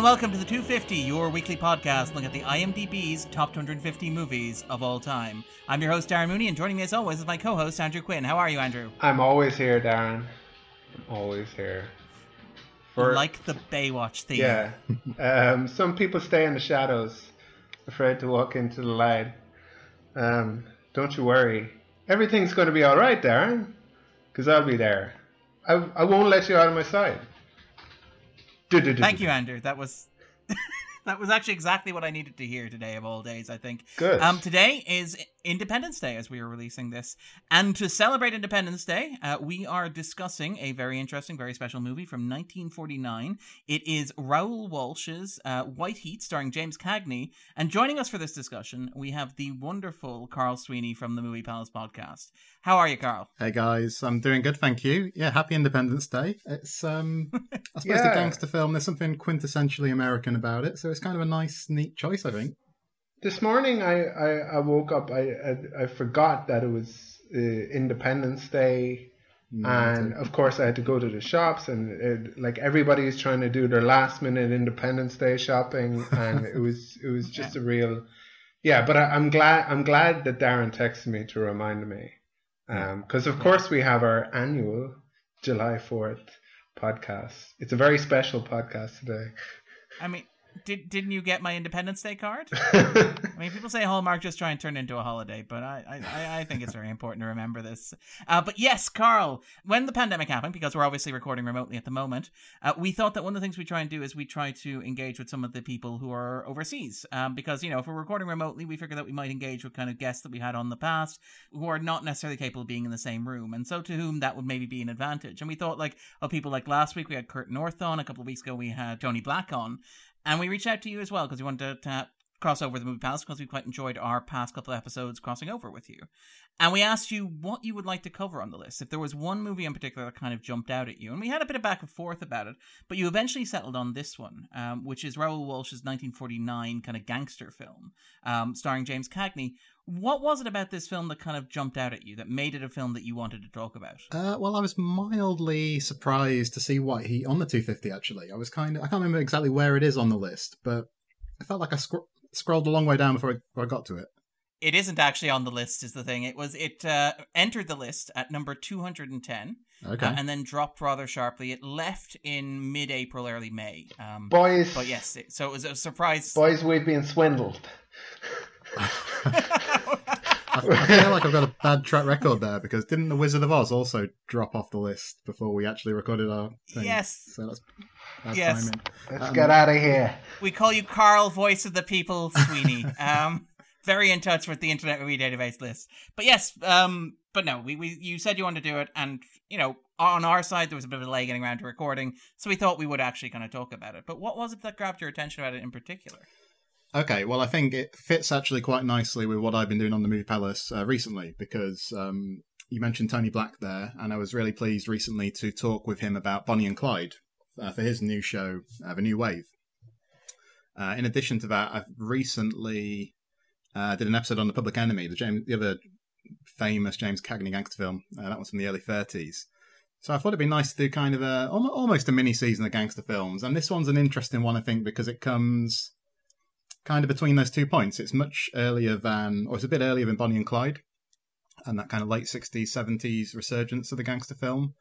And welcome to the 250, your weekly podcast looking at the IMDb's top 250 movies of all time. I'm your host, Darren Mooney, and joining me as always is my co host, Andrew Quinn. How are you, Andrew? I'm always here, Darren. I'm always here. For, like the Baywatch theme. Yeah. um, some people stay in the shadows, afraid to walk into the light. Um, don't you worry. Everything's going to be alright, Darren, because I'll be there. I, I won't let you out of my sight. Thank you, Andrew. That was that was actually exactly what I needed to hear today of all days. I think. Good. Um, today is Independence Day as we are releasing this, and to celebrate Independence Day, uh, we are discussing a very interesting, very special movie from 1949. It is Raoul Walsh's uh, White Heat, starring James Cagney. And joining us for this discussion, we have the wonderful Carl Sweeney from the Movie Palace podcast. How are you, Carl? Hey guys, I'm doing good, thank you. Yeah, happy Independence Day. It's um, I suppose yeah. the gangster film. There's something quintessentially American about it, so it's kind of a nice, neat choice, I think. This morning, I, I, I woke up. I, I, I forgot that it was uh, Independence Day, no, and of course I had to go to the shops, and it, like everybody's trying to do their last minute Independence Day shopping, and it was it was just a real, yeah. But I, am glad I'm glad that Darren texted me to remind me, because um, of course we have our annual July Fourth podcast. It's a very special podcast today. I mean, did didn't you get my Independence Day card? I mean, people say Hallmark just try and turn it into a holiday, but I I, I think it's very important to remember this. Uh, but yes, Carl, when the pandemic happened, because we're obviously recording remotely at the moment, uh, we thought that one of the things we try and do is we try to engage with some of the people who are overseas, um, because you know if we're recording remotely, we figure that we might engage with kind of guests that we had on the past who are not necessarily capable of being in the same room, and so to whom that would maybe be an advantage. And we thought like of people like last week we had Kurt North on, a couple of weeks ago we had Tony Black on. And we reached out to you as well because we wanted to, to cross over the movie palace because we quite enjoyed our past couple of episodes crossing over with you. And we asked you what you would like to cover on the list. If there was one movie in particular that kind of jumped out at you, and we had a bit of back and forth about it, but you eventually settled on this one, um, which is Raoul Walsh's 1949 kind of gangster film, um, starring James Cagney. What was it about this film that kind of jumped out at you that made it a film that you wanted to talk about? Uh, well, I was mildly surprised to see White Heat on the 250. Actually, I was kind of I can't remember exactly where it is on the list, but I felt like I sc- scrolled a long way down before I, before I got to it it isn't actually on the list is the thing it was it uh, entered the list at number 210 okay. Uh, and then dropped rather sharply it left in mid-april early may um, boys but yes it, so it was a surprise boys we've been swindled I, feel like I've got a bad track record there because didn't the Wizard of Oz also drop off the list before we actually recorded our thing? Yes. So that's bad yes. timing. Let's um, get out of here. We call you Carl, voice of the people, Sweeney. um, very in touch with the Internet Movie Database list. But yes, um, but no, we, we you said you wanted to do it, and you know, on our side there was a bit of a delay getting around to recording, so we thought we would actually kind of talk about it. But what was it that grabbed your attention about it in particular? Okay, well, I think it fits actually quite nicely with what I've been doing on the Movie Palace uh, recently because um, you mentioned Tony Black there, and I was really pleased recently to talk with him about Bonnie and Clyde uh, for his new show, uh, The New Wave. Uh, in addition to that, I've recently uh, did an episode on the Public Enemy, the James, the other famous James Cagney gangster film. Uh, that one's from the early 30s. So I thought it'd be nice to do kind of a almost a mini season of gangster films, and this one's an interesting one, I think, because it comes kind of between those two points. It's much earlier than, or it's a bit earlier than Bonnie and Clyde, and that kind of late 60s, 70s resurgence of the gangster film.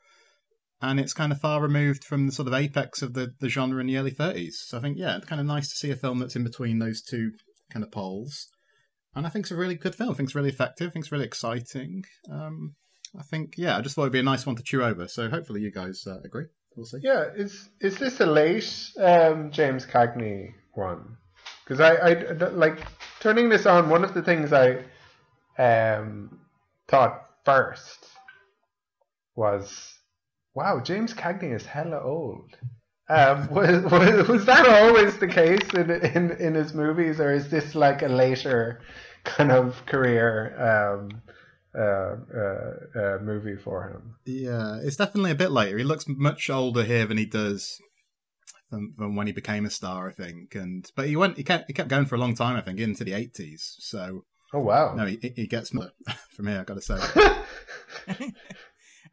And it's kind of far removed from the sort of apex of the, the genre in the early 30s. So I think, yeah, it's kind of nice to see a film that's in between those two kind of poles and I think it's a really good film. I think it's really effective. I think it's really exciting. Um, I think, yeah, I just thought it'd be a nice one to chew over. So hopefully you guys uh, agree. We'll see. Yeah, is is this a late um, James Cagney one? Because I, I like turning this on. One of the things I um, thought first was, wow, James Cagney is hella old. Um, was, was, was that always the case in, in in his movies, or is this like a later kind of career um, uh, uh, uh, movie for him? Yeah, it's definitely a bit later. He looks much older here than he does than, than when he became a star, I think. And but he went, he kept, he kept going for a long time, I think, into the eighties. So Oh wow! No, he, he gets more from here. I got to say.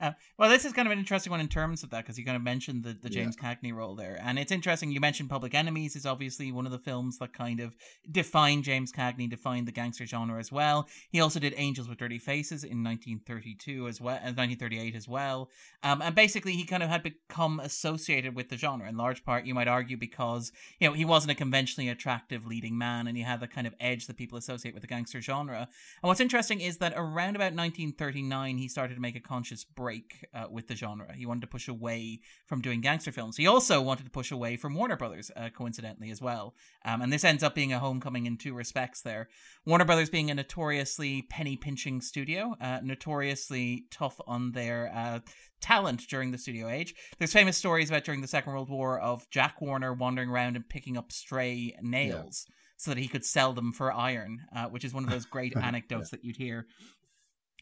Uh, well, this is kind of an interesting one in terms of that because you kind of mentioned the, the James yeah. Cagney role there, and it's interesting. You mentioned Public Enemies is obviously one of the films that kind of defined James Cagney, defined the gangster genre as well. He also did Angels with Dirty Faces in 1932 as well, uh, 1938 as well, um, and basically he kind of had become associated with the genre in large part. You might argue because you know he wasn't a conventionally attractive leading man, and he had the kind of edge that people associate with the gangster genre. And what's interesting is that around about 1939 he started to make a conscious break break uh, with the genre. He wanted to push away from doing gangster films. He also wanted to push away from Warner Brothers, uh, coincidentally, as well. Um, and this ends up being a homecoming in two respects there. Warner Brothers being a notoriously penny pinching studio, uh, notoriously tough on their uh, talent during the studio age. There's famous stories about during the Second World War of Jack Warner wandering around and picking up stray nails. Yeah. So that he could sell them for iron, uh, which is one of those great anecdotes yeah. that you'd hear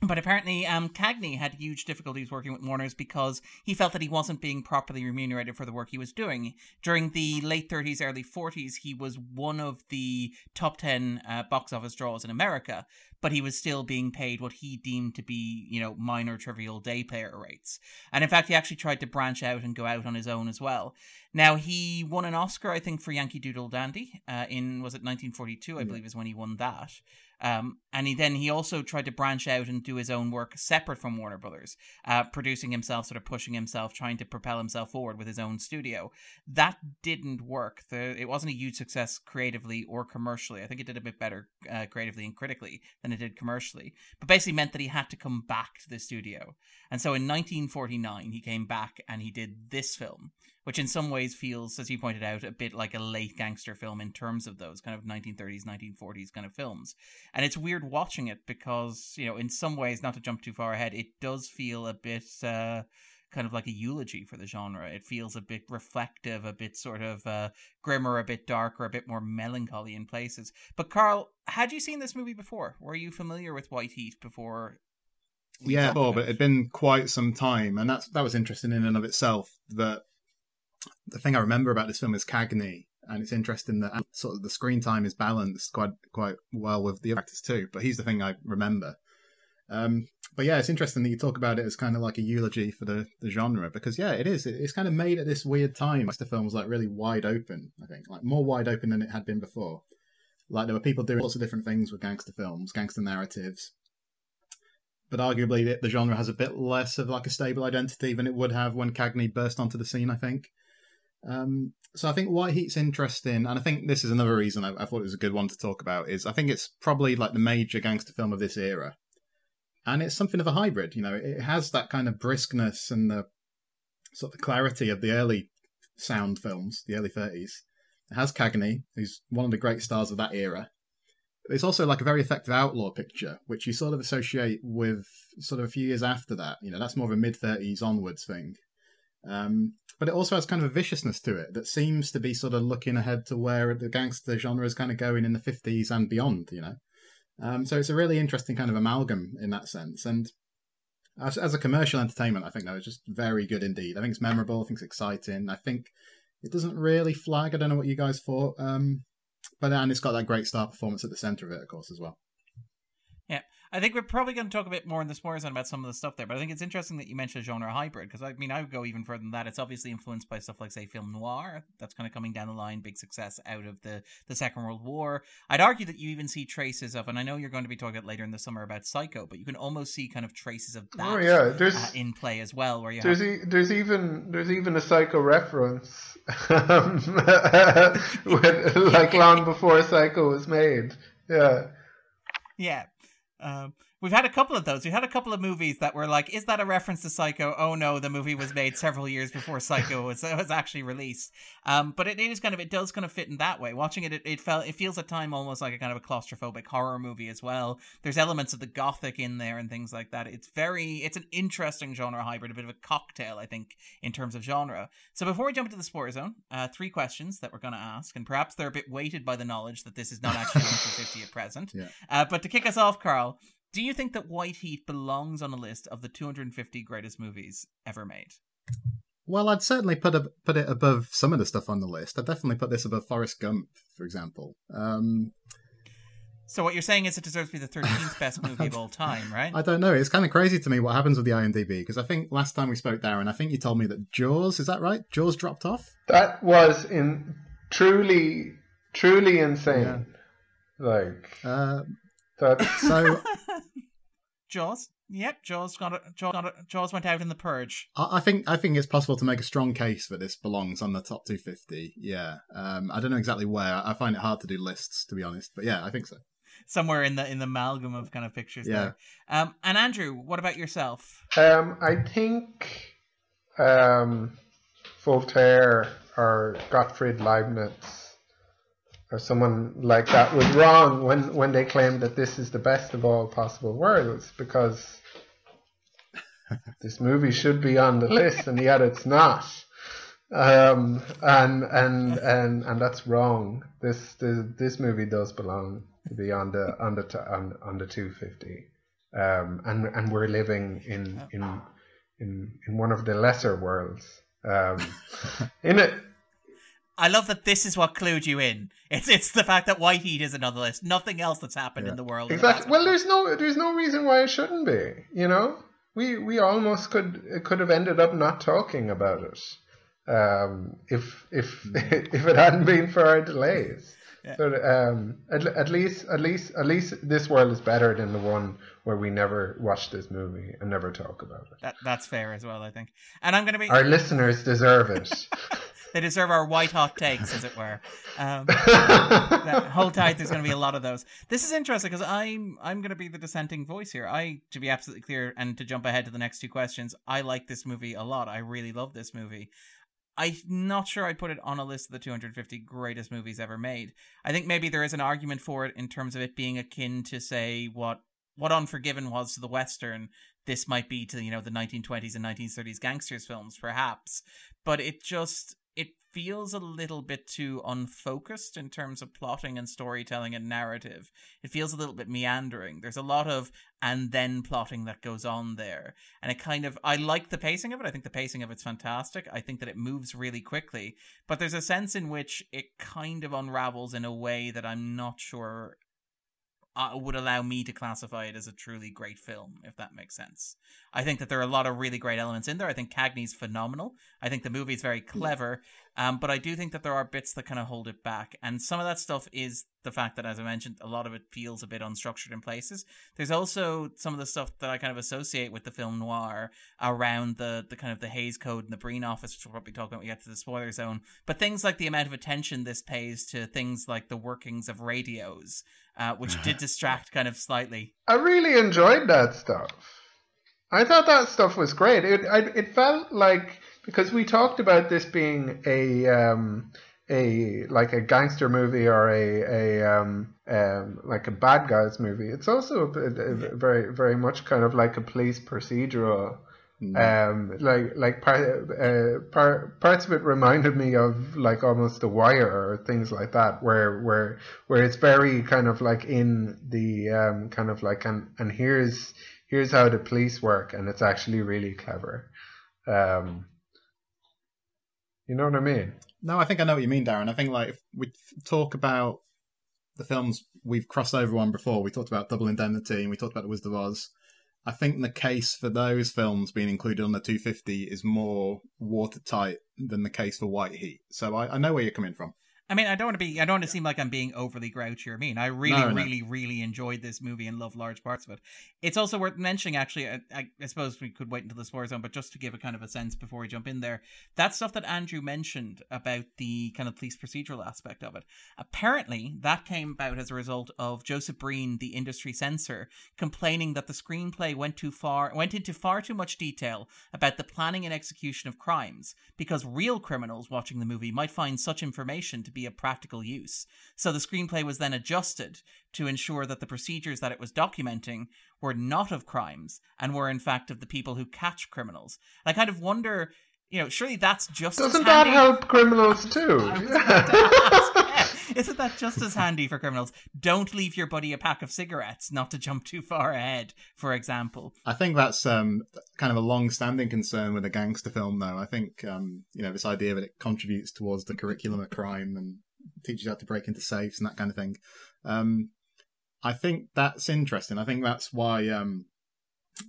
but apparently, um, Cagney had huge difficulties working with Warner's because he felt that he wasn't being properly remunerated for the work he was doing. During the late 30s, early 40s, he was one of the top 10 uh, box office draws in America, but he was still being paid what he deemed to be, you know, minor trivial day player rates. And in fact, he actually tried to branch out and go out on his own as well. Now, he won an Oscar, I think, for Yankee Doodle Dandy uh, in, was it 1942, I yeah. believe is when he won that. Um, and he then he also tried to branch out and do his own work separate from Warner Brothers, uh, producing himself, sort of pushing himself, trying to propel himself forward with his own studio. That didn't work. The, it wasn't a huge success creatively or commercially. I think it did a bit better uh, creatively and critically than it did commercially. But basically meant that he had to come back to the studio. And so in 1949, he came back and he did this film which in some ways feels, as you pointed out, a bit like a late gangster film in terms of those kind of 1930s, 1940s kind of films. And it's weird watching it because, you know, in some ways, not to jump too far ahead, it does feel a bit. Uh, kind of like a eulogy for the genre. It feels a bit reflective, a bit sort of uh, grimmer, a bit darker, a bit more melancholy in places. But Carl, had you seen this movie before? Were you familiar with White Heat before? Yeah, oh, but it'd been quite some time, and that's that was interesting in and of itself. That the thing I remember about this film is Cagney, and it's interesting that sort of the screen time is balanced quite quite well with the actors too. But he's the thing I remember. Um, but yeah, it's interesting that you talk about it as kind of like a eulogy for the, the genre because yeah, it is. It's kind of made at this weird time. The film was like really wide open. I think like more wide open than it had been before. Like there were people doing lots of different things with gangster films, gangster narratives. But arguably, the genre has a bit less of like a stable identity than it would have when Cagney burst onto the scene. I think. Um, so I think White Heat's interesting, and I think this is another reason I, I, thought it was a good one to talk about. Is I think it's probably like the major gangster film of this era, and it's something of a hybrid. You know, it has that kind of briskness and the sort of clarity of the early sound films, the early thirties. It has Cagney, who's one of the great stars of that era. It's also like a very effective outlaw picture, which you sort of associate with sort of a few years after that. You know, that's more of a mid thirties onwards thing. Um, but it also has kind of a viciousness to it that seems to be sort of looking ahead to where the gangster genre is kind of going in the 50s and beyond, you know. Um, so it's a really interesting kind of amalgam in that sense. And as, as a commercial entertainment, I think that was just very good indeed. I think it's memorable. I think it's exciting. I think it doesn't really flag. I don't know what you guys thought. Um, but and it's got that great star performance at the center of it, of course, as well. I think we're probably going to talk a bit more in the spoilers about some of the stuff there, but I think it's interesting that you mentioned genre hybrid because I mean I would go even further than that. It's obviously influenced by stuff like say film noir that's kind of coming down the line, big success out of the the Second World War. I'd argue that you even see traces of, and I know you're going to be talking about later in the summer about Psycho, but you can almost see kind of traces of that. Oh yeah, there's uh, in play as well where you there's have... e- there's even there's even a Psycho reference, when, like long before Psycho was made. Yeah. Yeah. Um, we've had a couple of those. We've had a couple of movies that were like, "Is that a reference to Psycho?" Oh no, the movie was made several years before Psycho was was actually released. Um, but it, it is kind of it does kind of fit in that way. Watching it, it, it felt it feels at time almost like a kind of a claustrophobic horror movie as well. There's elements of the gothic in there and things like that. It's very it's an interesting genre hybrid, a bit of a cocktail, I think, in terms of genre. So before we jump into the spoiler zone, uh, three questions that we're going to ask, and perhaps they're a bit weighted by the knowledge that this is not actually 50 at present. Yeah. Uh, but to kick us off, Carl, do you think that White Heat belongs on a list of the 250 greatest movies ever made? Well, I'd certainly put a, put it above some of the stuff on the list. I'd definitely put this above Forrest Gump, for example. Um, So what you're saying is it deserves to be the 13th best movie of all time, right? I don't know. It's kind of crazy to me what happens with the IMDb because I think last time we spoke, Darren, I think you told me that Jaws is that right? Jaws dropped off. That was in truly, truly insane. Like Uh, that. so Jaws. Yep, Jaws got a, Jaws, got a, Jaws went out in the purge. I I think I think it's possible to make a strong case that this belongs on the top 250. Yeah, um, I don't know exactly where. I find it hard to do lists, to be honest. But yeah, I think so. Somewhere in the in the amalgam of kind of pictures Yeah. there. Um, and Andrew, what about yourself? Um, I think um, Voltaire or Gottfried Leibniz or someone like that was wrong when, when they claimed that this is the best of all possible worlds because this movie should be on the list and yet it's not. Um, and and and and that's wrong. This this, this movie does belong to be on the on the on, on the 250. Um, and and we're living in in in in one of the lesser worlds. Um, in it, I love that this is what clued you in. It's it's the fact that White Heat is another list. Nothing else that's happened in the world. in the exactly. Well, there's no there's no reason why it shouldn't be. You know, we we almost could it could have ended up not talking about it um, if if if it hadn't been for our delays. Yeah. So um, at, at least at least at least this world is better than the one where we never watch this movie and never talk about it. that, that's fair as well, I think. And I'm going to be. Our listeners deserve it. They deserve our white hot takes, as it were. Um, that, hold tight. There's going to be a lot of those. This is interesting because I'm I'm going to be the dissenting voice here. I, to be absolutely clear, and to jump ahead to the next two questions, I like this movie a lot. I really love this movie. I'm not sure I'd put it on a list of the 250 greatest movies ever made. I think maybe there is an argument for it in terms of it being akin to say what what Unforgiven was to the Western. This might be to you know the 1920s and 1930s gangsters films, perhaps. But it just feels a little bit too unfocused in terms of plotting and storytelling and narrative. It feels a little bit meandering. There's a lot of and then plotting that goes on there. And it kind of I like the pacing of it. I think the pacing of it's fantastic. I think that it moves really quickly, but there's a sense in which it kind of unravels in a way that I'm not sure uh, would allow me to classify it as a truly great film, if that makes sense. I think that there are a lot of really great elements in there. I think Cagney's phenomenal. I think the movie is very clever, um, but I do think that there are bits that kind of hold it back. And some of that stuff is the fact that, as I mentioned, a lot of it feels a bit unstructured in places. There's also some of the stuff that I kind of associate with the film noir around the, the kind of the Hays Code and the Breen Office, which we'll probably talk about when we get to the spoiler zone. But things like the amount of attention this pays to things like the workings of radios, uh, which did distract kind of slightly. I really enjoyed that stuff. I thought that stuff was great. It I, it felt like because we talked about this being a um, a like a gangster movie or a a um, um, like a bad guys movie. It's also a, a- very very much kind of like a police procedural. Um, like like part, uh, part, parts of it reminded me of like almost The Wire or things like that, where where where it's very kind of like in the um, kind of like and and here's here's how the police work, and it's actually really clever. Um, you know what I mean? No, I think I know what you mean, Darren. I think like if we talk about the films we've crossed over on before, we talked about Double Indemnity and we talked about The Wizard of Oz. I think the case for those films being included on the 250 is more watertight than the case for White Heat. So I, I know where you're coming from. I mean, I don't want to be, I don't want to seem like I'm being overly grouchy or mean. I really, No, no. really, really enjoyed this movie and love large parts of it. It's also worth mentioning, actually, I, I, I suppose we could wait until the spoiler zone, but just to give a kind of a sense before we jump in there, that stuff that Andrew mentioned about the kind of police procedural aspect of it, apparently that came about as a result of Joseph Breen, the industry censor, complaining that the screenplay went too far, went into far too much detail about the planning and execution of crimes, because real criminals watching the movie might find such information to be of practical use. So the screenplay was then adjusted to ensure that the procedures that it was documenting were not of crimes and were in fact of the people who catch criminals. And I kind of wonder, you know, surely that's just Doesn't that handy- help criminals too? Isn't that just as handy for criminals? Don't leave your buddy a pack of cigarettes, not to jump too far ahead, for example. I think that's um, kind of a long-standing concern with a gangster film, though. I think um, you know this idea that it contributes towards the curriculum of crime and teaches you how to break into safes and that kind of thing. Um, I think that's interesting. I think that's why um,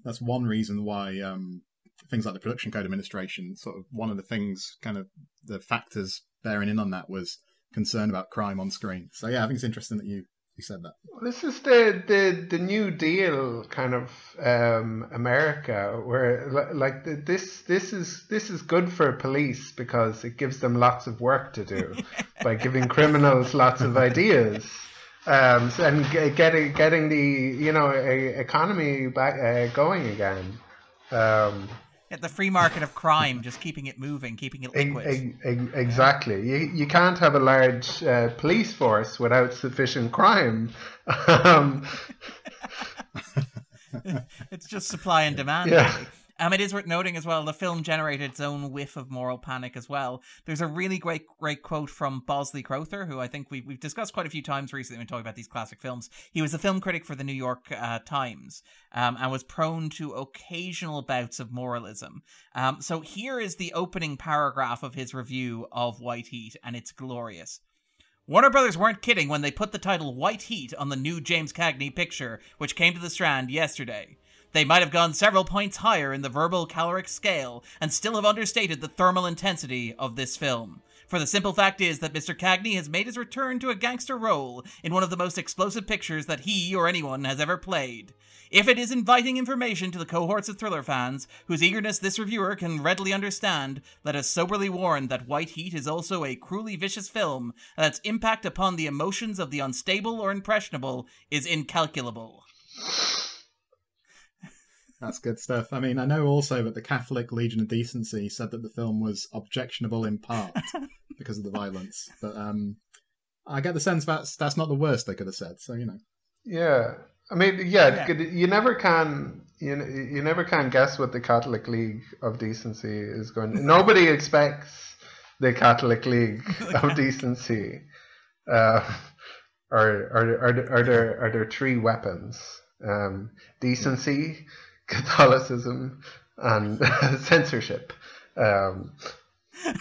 that's one reason why um, things like the production code administration, sort of one of the things, kind of the factors bearing in on that was concern about crime on screen. So yeah, I think it's interesting that you you said that. This is the the, the New Deal kind of um, America, where like this this is this is good for police because it gives them lots of work to do by giving criminals lots of ideas. Um, and getting getting the you know economy back uh, going again. Um, the free market of crime, just keeping it moving, keeping it liquid. exactly. You, you can't have a large uh, police force without sufficient crime. Um, it's just supply and demand. Yeah. Really. Um, it is worth noting as well, the film generated its own whiff of moral panic as well. There's a really great, great quote from Bosley Crowther, who I think we've, we've discussed quite a few times recently when talking about these classic films. He was a film critic for the New York uh, Times um, and was prone to occasional bouts of moralism. Um, so here is the opening paragraph of his review of White Heat, and it's glorious. Warner Brothers weren't kidding when they put the title White Heat on the new James Cagney picture, which came to the Strand yesterday. They might have gone several points higher in the verbal caloric scale and still have understated the thermal intensity of this film. For the simple fact is that Mr. Cagney has made his return to a gangster role in one of the most explosive pictures that he or anyone has ever played. If it is inviting information to the cohorts of thriller fans, whose eagerness this reviewer can readily understand, let us soberly warn that White Heat is also a cruelly vicious film, and its impact upon the emotions of the unstable or impressionable is incalculable. That's good stuff. I mean, I know also that the Catholic Legion of Decency said that the film was objectionable in part because of the violence, but um, I get the sense that's that's not the worst they could have said. So you know. Yeah, I mean, yeah, yeah. you never can you you never can guess what the Catholic League of Decency is going. to... Nobody expects the Catholic League of Decency. Uh, are, are, are, are there are there three weapons? Um, decency, Catholicism and censorship. Um,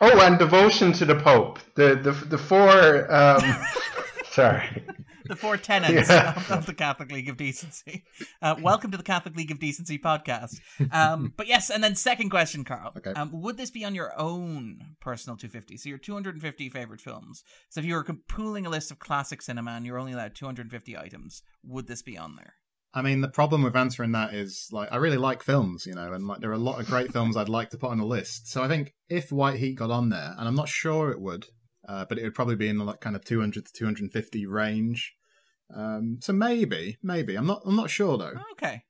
oh, and devotion to the Pope. The the the four. Um, sorry. The four tenets yeah. of, of, the Catholic League of Decency. Uh, welcome to the Catholic League of Decency podcast. Um, but yes, and then second question, Carl. Okay. Um, would this be on your own personal 250? So your 250 favorite films. So if you were pooling a list of classic cinema and you're only allowed 250 items, would this be on there? I mean, the problem with answering that is like I really like films, you know, and like there are a lot of great films I'd like to put on a list. So I think if White Heat got on there, and I'm not sure it would, uh, but it would probably be in the like kind of 200 to 250 range. Um, so maybe, maybe I'm not. I'm not sure though. Okay.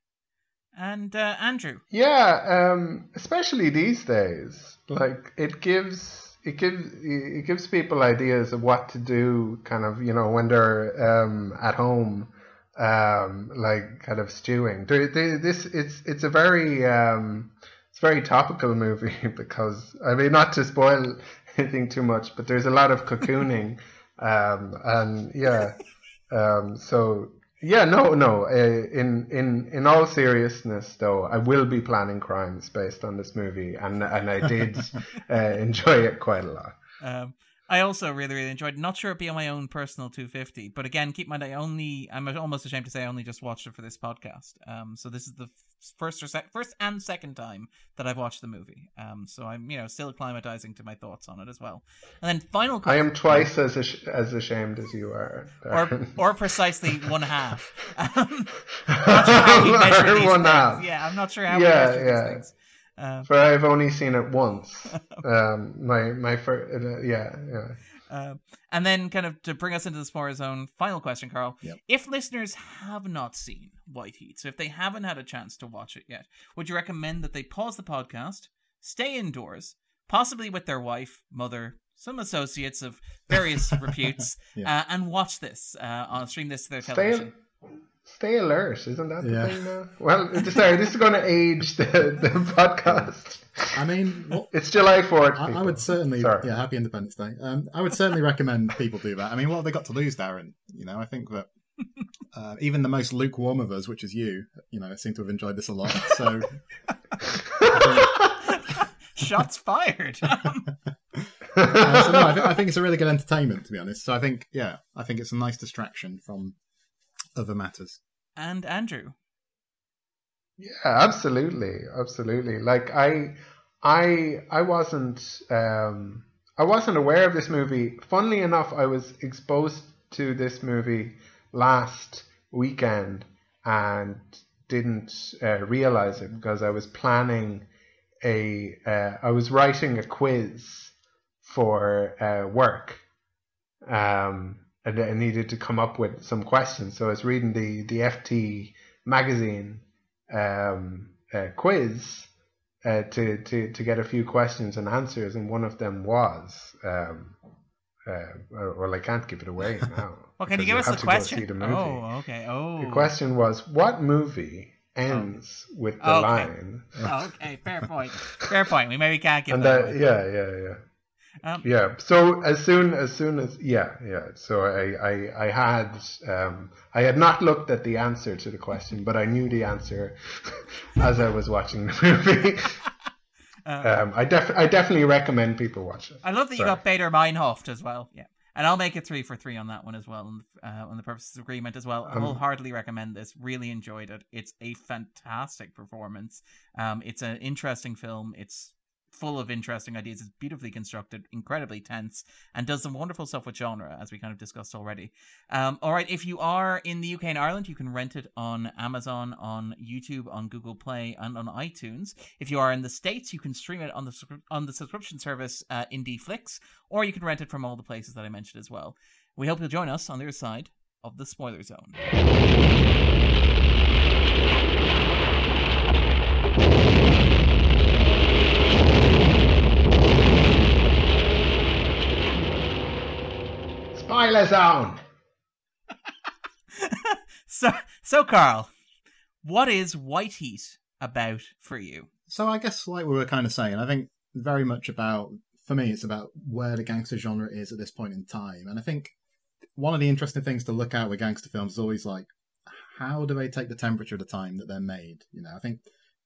And uh, Andrew. Yeah, um, especially these days, like it gives it gives it gives people ideas of what to do, kind of you know when they're um, at home um, like kind of stewing. this it's it's a very um, it's very topical movie because I mean not to spoil anything too much, but there's a lot of cocooning, um, and yeah, um, so yeah, no, no. Uh, in in in all seriousness, though, I will be planning crimes based on this movie, and and I did uh, enjoy it quite a lot. Um, I also really, really enjoyed. Not sure it'd be on my own personal 250, but again, keep in mind I only. I'm almost ashamed to say I only just watched it for this podcast. Um, so this is the first or sec- first and second time that I've watched the movie. Um, so I'm you know still acclimatizing to my thoughts on it as well. And then final. Question, I am twice as ash- as ashamed as you are, or or precisely one half. Um, sure one half. Yeah, I'm not sure how yeah, we measure yeah. these things. Um, but I've only seen it once. um, my my first, uh, yeah, yeah. Um, and then, kind of to bring us into the Spoiler Zone, final question, Carl. Yep. If listeners have not seen White Heat, so if they haven't had a chance to watch it yet, would you recommend that they pause the podcast, stay indoors, possibly with their wife, mother, some associates of various reputes, yeah. uh, and watch this uh, on stream this to their television? Stay, Stay alert, isn't that the yeah. thing now? Well, sorry, this is going to age the, the podcast. I mean, well, it's July 4th. I, I, would certainly, sorry. yeah, happy Independence Day. Um, I would certainly recommend people do that. I mean, what have they got to lose, Darren? You know, I think that uh, even the most lukewarm of us, which is you, you know, seem to have enjoyed this a lot. So, shots fired. Uh, so no, I, th- I think it's a really good entertainment, to be honest. So I think, yeah, I think it's a nice distraction from other matters. And Andrew, Yeah, absolutely, absolutely. Like I, I, I wasn't, um, I wasn't aware of this movie. Funnily enough, I was exposed to this movie last weekend and didn't uh, realize it because I was planning a, uh, I was writing a quiz for uh, work, um, and I needed to come up with some questions. So I was reading the the FT magazine um, uh, quiz uh, to, to, to get a few questions and answers, and one of them was, um, uh, well, I can't give it away now. well, can you give us have the question? see the movie. Oh, okay. Oh, The question was, what movie ends with the Okay. line? Oh, okay, fair point. Fair point. We maybe can't give And that. that, yeah, yeah, yeah. Um, Yeah. So as soon as soon as yeah yeah. So I I, I had um I had not looked at the answer to the question, but I knew the answer as I was watching the movie. uh, um, I def I definitely recommend people watch it. I love that you Sorry. got Baader-Meinhof as well. Yeah. And I'll make it three for three on that one as well, uh, on the purposes of agreement as well. I Um, wholeheartedly recommend this. Really enjoyed it. It's a fantastic performance. Um, it's an interesting film. It's full of interesting ideas. It's beautifully constructed, incredibly tense, and does some wonderful stuff with genre, as we kind of discussed already. Um, all right, if you are in the UK and Ireland, you can rent it on Amazon, on YouTube, on Google Play, and on iTunes. If you are in the States, you can stream it on the on the subscription service uh, Indie or you can rent it from all the places that I mentioned as well. We hope you'll join us on the other side of the spoiler zone. Spoiler zone. So, so Carl, what is White Heat about for you? So I guess, like we were kind of saying, I think very much about for me, it's about where the gangster genre is at this point in time, and I think one of the interesting things to look at with gangster films is always like how do they take the temperature of the time that they're made. You know, I think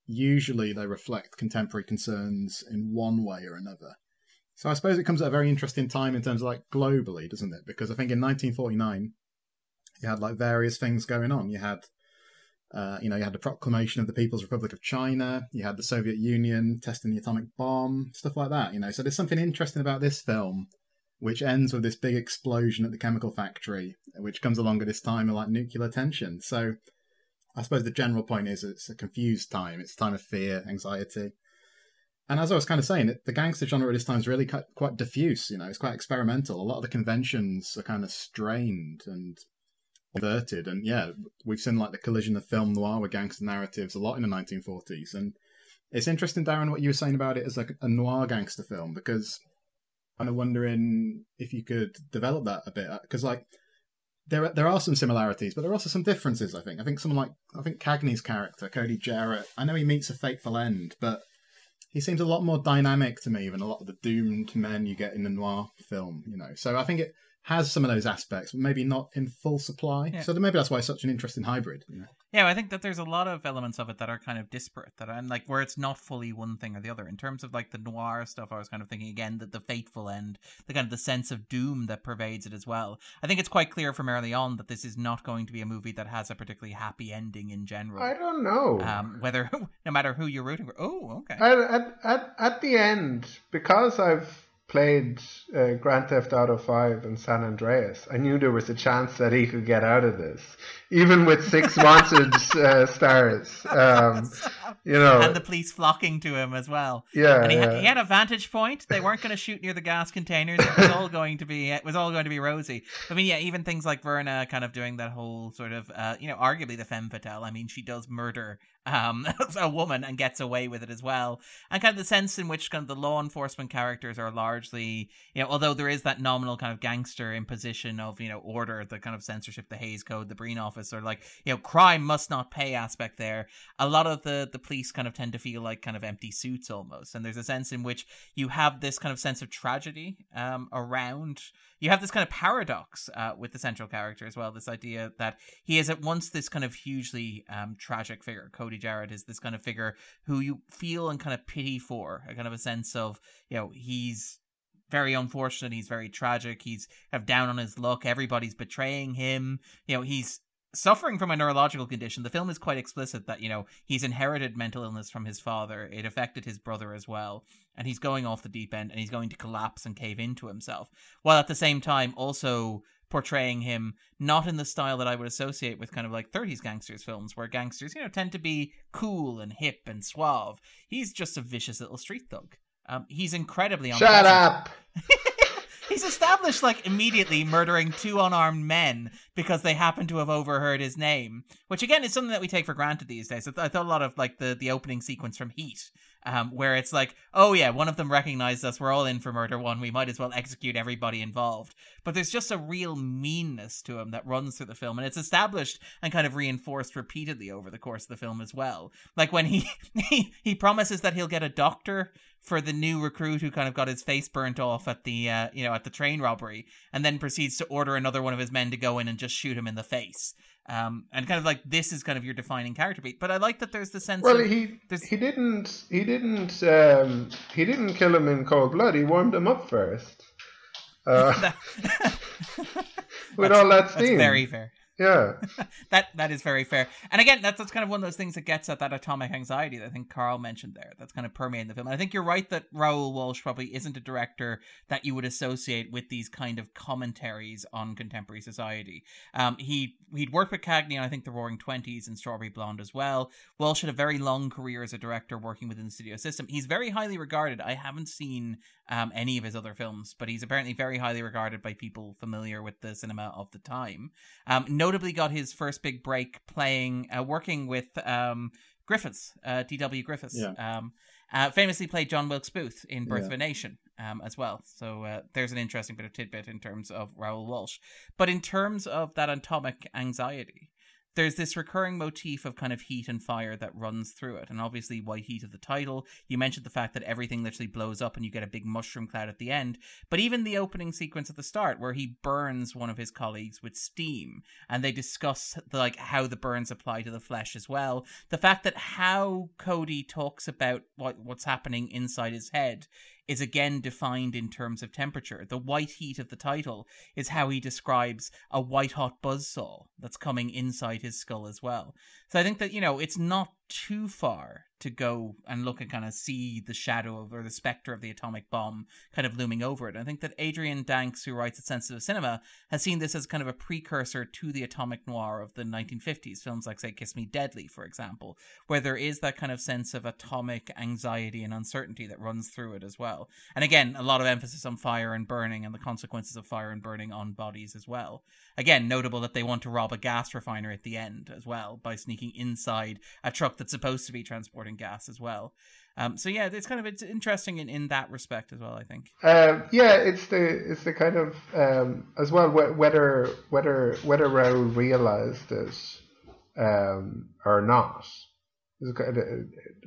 usually they reflect contemporary concerns in one way or another. So I suppose it comes at a very interesting time in terms of like globally, doesn't it? Because I think in 1949 you had like various things going on. You had uh, you know, you had the proclamation of the People's Republic of China. You had the Soviet Union testing the atomic bomb, stuff like that. You know, so there's something interesting about this film, which ends with this big explosion at the chemical factory, which comes along at this time of like nuclear tension. So, I suppose the general point is it's a confused time. It's a time of fear, anxiety, and as I was kind of saying, the gangster genre at this time is really quite, diffuse. You know, it's quite experimental. A lot of the conventions are kind of strained and inverted. And yeah, we've seen like the collision of film noir with gangster narratives a lot in the 1940s. And it's interesting, Darren, what you were saying about it as like a noir gangster film because I'm wondering if you could develop that a bit uh, because like there there are some similarities, but there are also some differences. I think. I think someone like I think Cagney's character, Cody Jarrett. I know he meets a fateful end, but he seems a lot more dynamic to me than a lot of the doomed men you get in the noir film. You know, so I think it has some of those aspects, but maybe not in full supply. Yeah. So maybe that's why it's such an interesting hybrid. You know? Yeah, I think that there's a lot of elements of it that are kind of disparate, that and like where it's not fully one thing or the other. In terms of like the noir stuff, I was kind of thinking again that the fateful end, the kind of the sense of doom that pervades it as well. I think it's quite clear from early on that this is not going to be a movie that has a particularly happy ending in general. I don't know. Um, whether no matter who you're rooting for. Oh, okay. At, at, at, at the end, because I've played uh, Grand Theft Auto 5 and San Andreas, I knew there was a chance that he could get out of this, even with six wanted uh, stars. Um, you know, and the police flocking to him as well. yeah, And he, yeah. had, he had a vantage point. They weren't going to shoot near the gas containers. It was all going to be. It was all going to be rosy. I mean, yeah, even things like Verna kind of doing that whole sort of, uh, you know, arguably the femme fatale. I mean, she does murder um, a woman and gets away with it as well. And kind of the sense in which kind of the law enforcement characters are largely, you know, although there is that nominal kind of gangster imposition of, you know, order, the kind of censorship, the Hays Code, the Breen Office, or like, you know, crime must not pay aspect there. A lot of the the police kind of tend to feel like kind of empty suits almost, and there's a sense in which you have this kind of sense of tragedy um, around. You have this kind of paradox uh, with the central character as well. This idea that he is at once this kind of hugely um, tragic figure. Cody Jarrett is this kind of figure who you feel and kind of pity for, a kind of a sense of you know he's very unfortunate. He's very tragic. He's kind of down on his luck. Everybody's betraying him. You know, he's suffering from a neurological condition. The film is quite explicit that, you know, he's inherited mental illness from his father. It affected his brother as well. And he's going off the deep end and he's going to collapse and cave into himself. While at the same time also portraying him not in the style that I would associate with kind of like 30s gangsters films where gangsters, you know, tend to be cool and hip and suave. He's just a vicious little street thug. Um, he's incredibly on. Shut up. he's established like immediately murdering two unarmed men because they happen to have overheard his name, which again is something that we take for granted these days. I, I thought a lot of like the the opening sequence from Heat, um, where it's like, oh yeah, one of them recognized us. We're all in for murder one. We might as well execute everybody involved. But there's just a real meanness to him that runs through the film, and it's established and kind of reinforced repeatedly over the course of the film as well. Like when he he, he promises that he'll get a doctor for the new recruit who kind of got his face burnt off at the uh, you know at the train robbery, and then proceeds to order another one of his men to go in and just shoot him in the face. Um, and kind of like this is kind of your defining character beat. But I like that there's the sense. Well, of, he there's- he didn't he didn't um, he didn't kill him in cold blood. He warmed him up first. Uh, with That's- all that That's steam. very fair. Yeah. that that is very fair. And again, that's that's kind of one of those things that gets at that atomic anxiety that I think Carl mentioned there. That's kind of permeating the film. And I think you're right that Raoul Walsh probably isn't a director that you would associate with these kind of commentaries on contemporary society. Um, he he'd worked with Cagney on I think The Roaring Twenties and Strawberry Blonde as well. Walsh had a very long career as a director working within the studio system. He's very highly regarded. I haven't seen um, any of his other films, but he's apparently very highly regarded by people familiar with the cinema of the time. Um, notably, got his first big break playing, uh, working with um, Griffiths, uh, D.W. Griffiths. Yeah. Um, uh, famously played John Wilkes Booth in Birth Yeah. of a Nation um, as well. So uh, there's an interesting bit of tidbit in terms of Raoul Walsh. But in terms of that atomic anxiety, there's this recurring motif of kind of heat and fire that runs through it. And obviously, white heat of the title. You mentioned the fact that everything literally blows up and you get a big mushroom cloud at the end. But even the opening sequence at the start, where he burns one of his colleagues with steam, and they discuss the, like how the burns apply to the flesh as well. The fact that how Cody talks about what what's happening inside his head is again defined in terms of temperature. The white heat of the title is how he describes a white hot buzzsaw that's coming inside his skull as well. So I think that, you know, it's not too far to go and look and kind of see the shadow of or the specter of the atomic bomb kind of looming over it. I think that Adrian Danks, who writes at Senses of Cinema, has seen this as kind of a precursor to the atomic noir of the 1950s, films like, say, Kiss Me Deadly, for example, where there is that kind of sense of atomic anxiety and uncertainty that runs through it as well. And again, a lot of emphasis on fire and burning and the consequences of fire and burning on bodies as well. Again, notable that they want to rob a gas refinery at the end as well by sneaking inside a truck that's supposed to be transporting gas as well. Um, so yeah, it's kind of it's interesting in, in that respect as well. I think. Um, yeah, it's the it's the kind of um, as well whether whether whether Raoul realized it um, or not.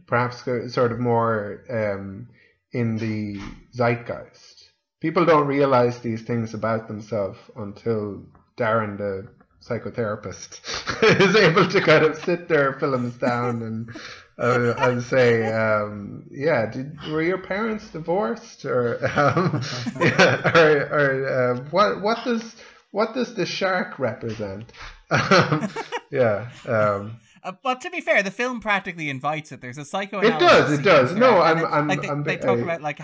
Perhaps sort of more um, in the zeitgeist. People don't realize these things about themselves until Darren, the psychotherapist, is able to kind of sit their films down and uh, and say, um, yeah, did, were your parents divorced, or um, yeah, or, or uh, what what does what does the shark represent? Um, yeah. Um, Uh, well, to be fair, the film practically invites it. There's a psycho. It does, it does. No, I'm- I'm- like they, I'm- they talk I- about like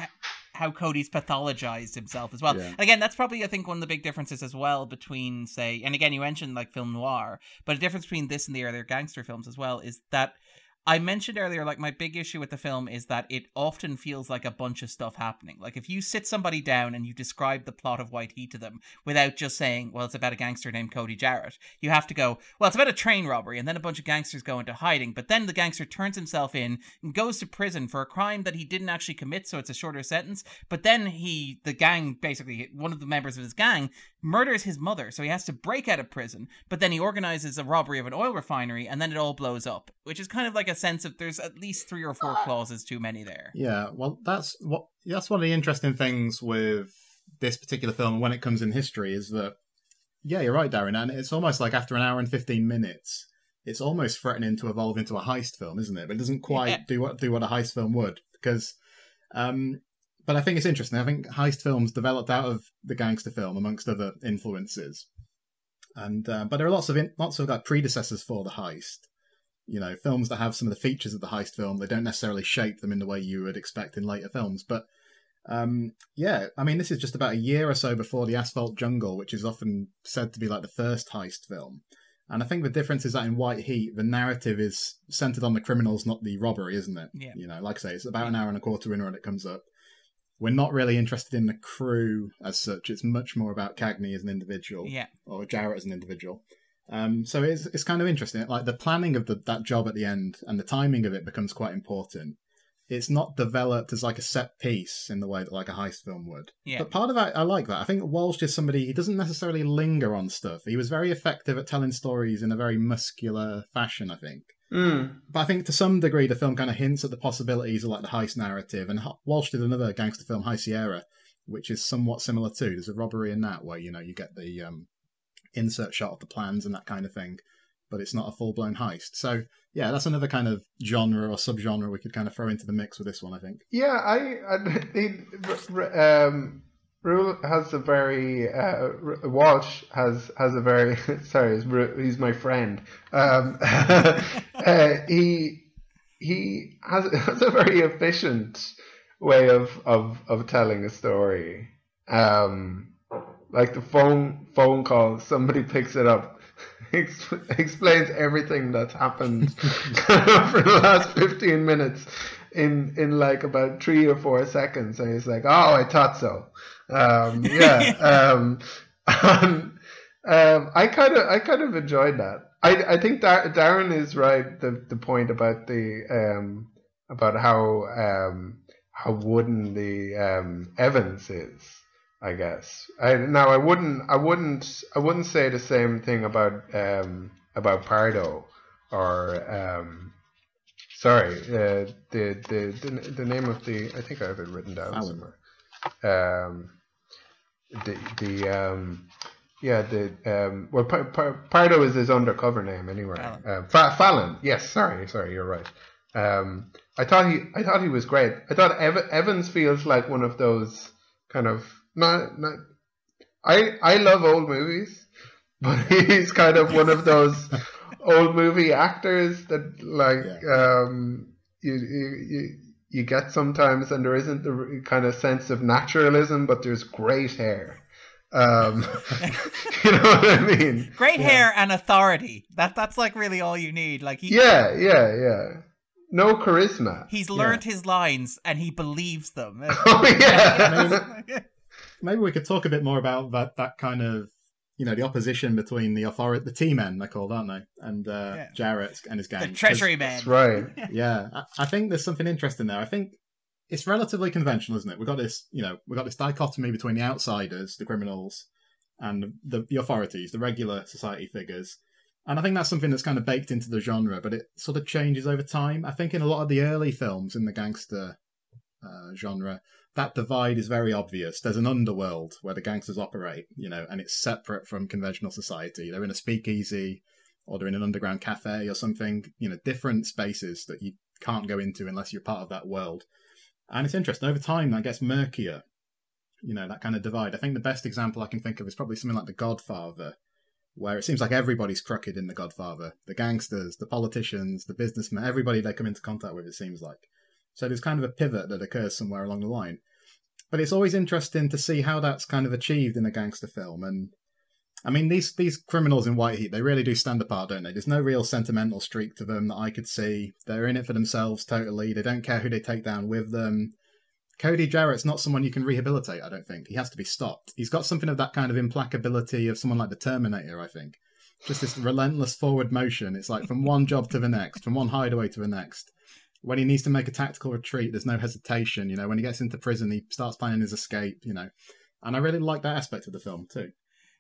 how Cody's pathologized himself as well. Yeah. And again, that's probably I think one of the big differences as well between say, and again, you mentioned like film noir, but a difference between this and the earlier gangster films as well is that. I mentioned earlier, like my big issue with the film is that it often feels like a bunch of stuff happening. Like if you sit somebody down and you describe the plot of White Heat to them without just saying, "Well, it's about a gangster named Cody Jarrett," you have to go, "Well, it's about a train robbery," and then a bunch of gangsters go into hiding. But then the gangster turns himself in and goes to prison for a crime that he didn't actually commit, so it's a shorter sentence. But then he, the gang, basically one of the members of his gang, murders his mother, so he has to break out of prison. But then he organizes a robbery of an oil refinery, and then it all blows up, which is kind of like a sense of there's at least three or four clauses too many there. Yeah, well, that's what that's one of the interesting things with this particular film when it comes in history is that, yeah, you're right, Darren, and it's almost like after an hour and fifteen minutes, it's almost threatening to evolve into a heist film, isn't it? But it doesn't quite Yeah. do what do what a heist film would because, um, but I think it's interesting. I think heist films developed out of the gangster film, amongst other influences. And uh, but there are lots of in, lots of like predecessors for the heist. You know, films that have some of the features of the heist film. They don't necessarily shape them in the way you would expect in later films. But um, yeah, I mean, this is just about a year or so before the Asphalt Jungle, which is often said to be like the first heist film. And I think the difference is that in White Heat, the narrative is centered on the criminals, not the robbery, isn't it? Yeah. You know, like I say, it's about an hour and a quarter in when it comes up. We're not really interested in the crew as such. It's much more about Cagney as an individual, Yeah. or Jarrett as an individual. Um, so it's it's kind of interesting. Like the planning of the, that job at the end and the timing of it becomes quite important. It's not developed as like a set piece in the way that like a heist film would. Yeah. But part of that, I like that. I think Walsh is somebody, he doesn't necessarily linger on stuff. He was very effective at telling stories in a very muscular fashion, I think. Mm. But I think to some degree, the film kind of hints at the possibilities of like the heist narrative. And Walsh did another gangster film, High Sierra, which is somewhat similar too. There's a robbery in that where, you know, you get the um, insert shot of the plans and that kind of thing, but it's not a full blown heist. So, yeah, that's another kind of genre or subgenre we could kind of throw into the mix with this one, I think. Yeah, I, I it, um, Raoul has a very uh, Walsh has has a very sorry, he's, he's my friend. Um, uh, he he has has a very efficient way of of of telling a story. Um, like the phone phone call, somebody picks it up, ex- explains everything that's happened for the last fifteen minutes in in like about three or four seconds, and he's like, "Oh, I thought so." Um, yeah, um, um, I kind of I kind of enjoyed that. I I think Dar- Darren is right. The the point about the um about how um how wooden the um Evans is. I guess. I now I wouldn't I wouldn't I wouldn't say the same thing about um about Pardo or um sorry uh, the, the the the name of the I think I have it written down Fallon. somewhere. Um the the um yeah the um well Par- Par- Pardo is his undercover name anyway. Fallon. Uh, Fa- Fallon. Yes, sorry, sorry, you're right. Um I thought he I thought he was great. I thought Ev- Evans feels like one of those kind of not not I I love old movies, but he's kind of one of those old movie actors that like um you you you you get sometimes and there isn't the kind of sense of naturalism but there's great hair. Um you know what i mean? Great hair and authority. That that's like really all you need. Like he yeah yeah yeah. No charisma. He's learned his lines and he believes them. oh yeah Maybe we could talk a bit more about that, that kind of, you know, the opposition between the authority, the T-men, they're called, aren't they? And uh, Yeah. Jarrett and his gang. the 'Cause- treasury man. right yeah, I, I think there's something interesting there. I think it's relatively conventional, isn't it? We've got this, you know, we've got this dichotomy between the outsiders, the criminals, and the, the authorities, the regular society figures. And I think that's something that's kind of baked into the genre, but it sort of changes over time. I think in a lot of the early films in the gangster uh, genre, that divide is very obvious. There's an underworld where the gangsters operate, you know, and it's separate from conventional society. They're in a speakeasy or they're in an underground cafe or something, you know, different spaces that you can't go into unless you're part of that world. And it's interesting. Over time, that gets murkier, you know, that kind of divide. I think the best example I can think of is probably something like The Godfather, where it seems like everybody's crooked in The Godfather. The gangsters, the politicians, the businessmen, everybody they come into contact with, it seems like. So there's kind of a pivot that occurs somewhere along the line. But it's always interesting to see how that's kind of achieved in a gangster film. And I mean, these these criminals in White Heat, they really do stand apart, don't they? There's no real sentimental streak to them that I could see. They're in it for themselves totally. They don't care who they take down with them. Cody Jarrett's not someone you can rehabilitate, I don't think. He has to be stopped. He's got something of that kind of implacability of someone like the Terminator, I think. Just this relentless forward motion. It's like from one job to the next, from one hideaway to the next. When he needs to make a tactical retreat, there's no hesitation. You know, when he gets into prison, he starts planning his escape, you know. And I really like that aspect of the film, too.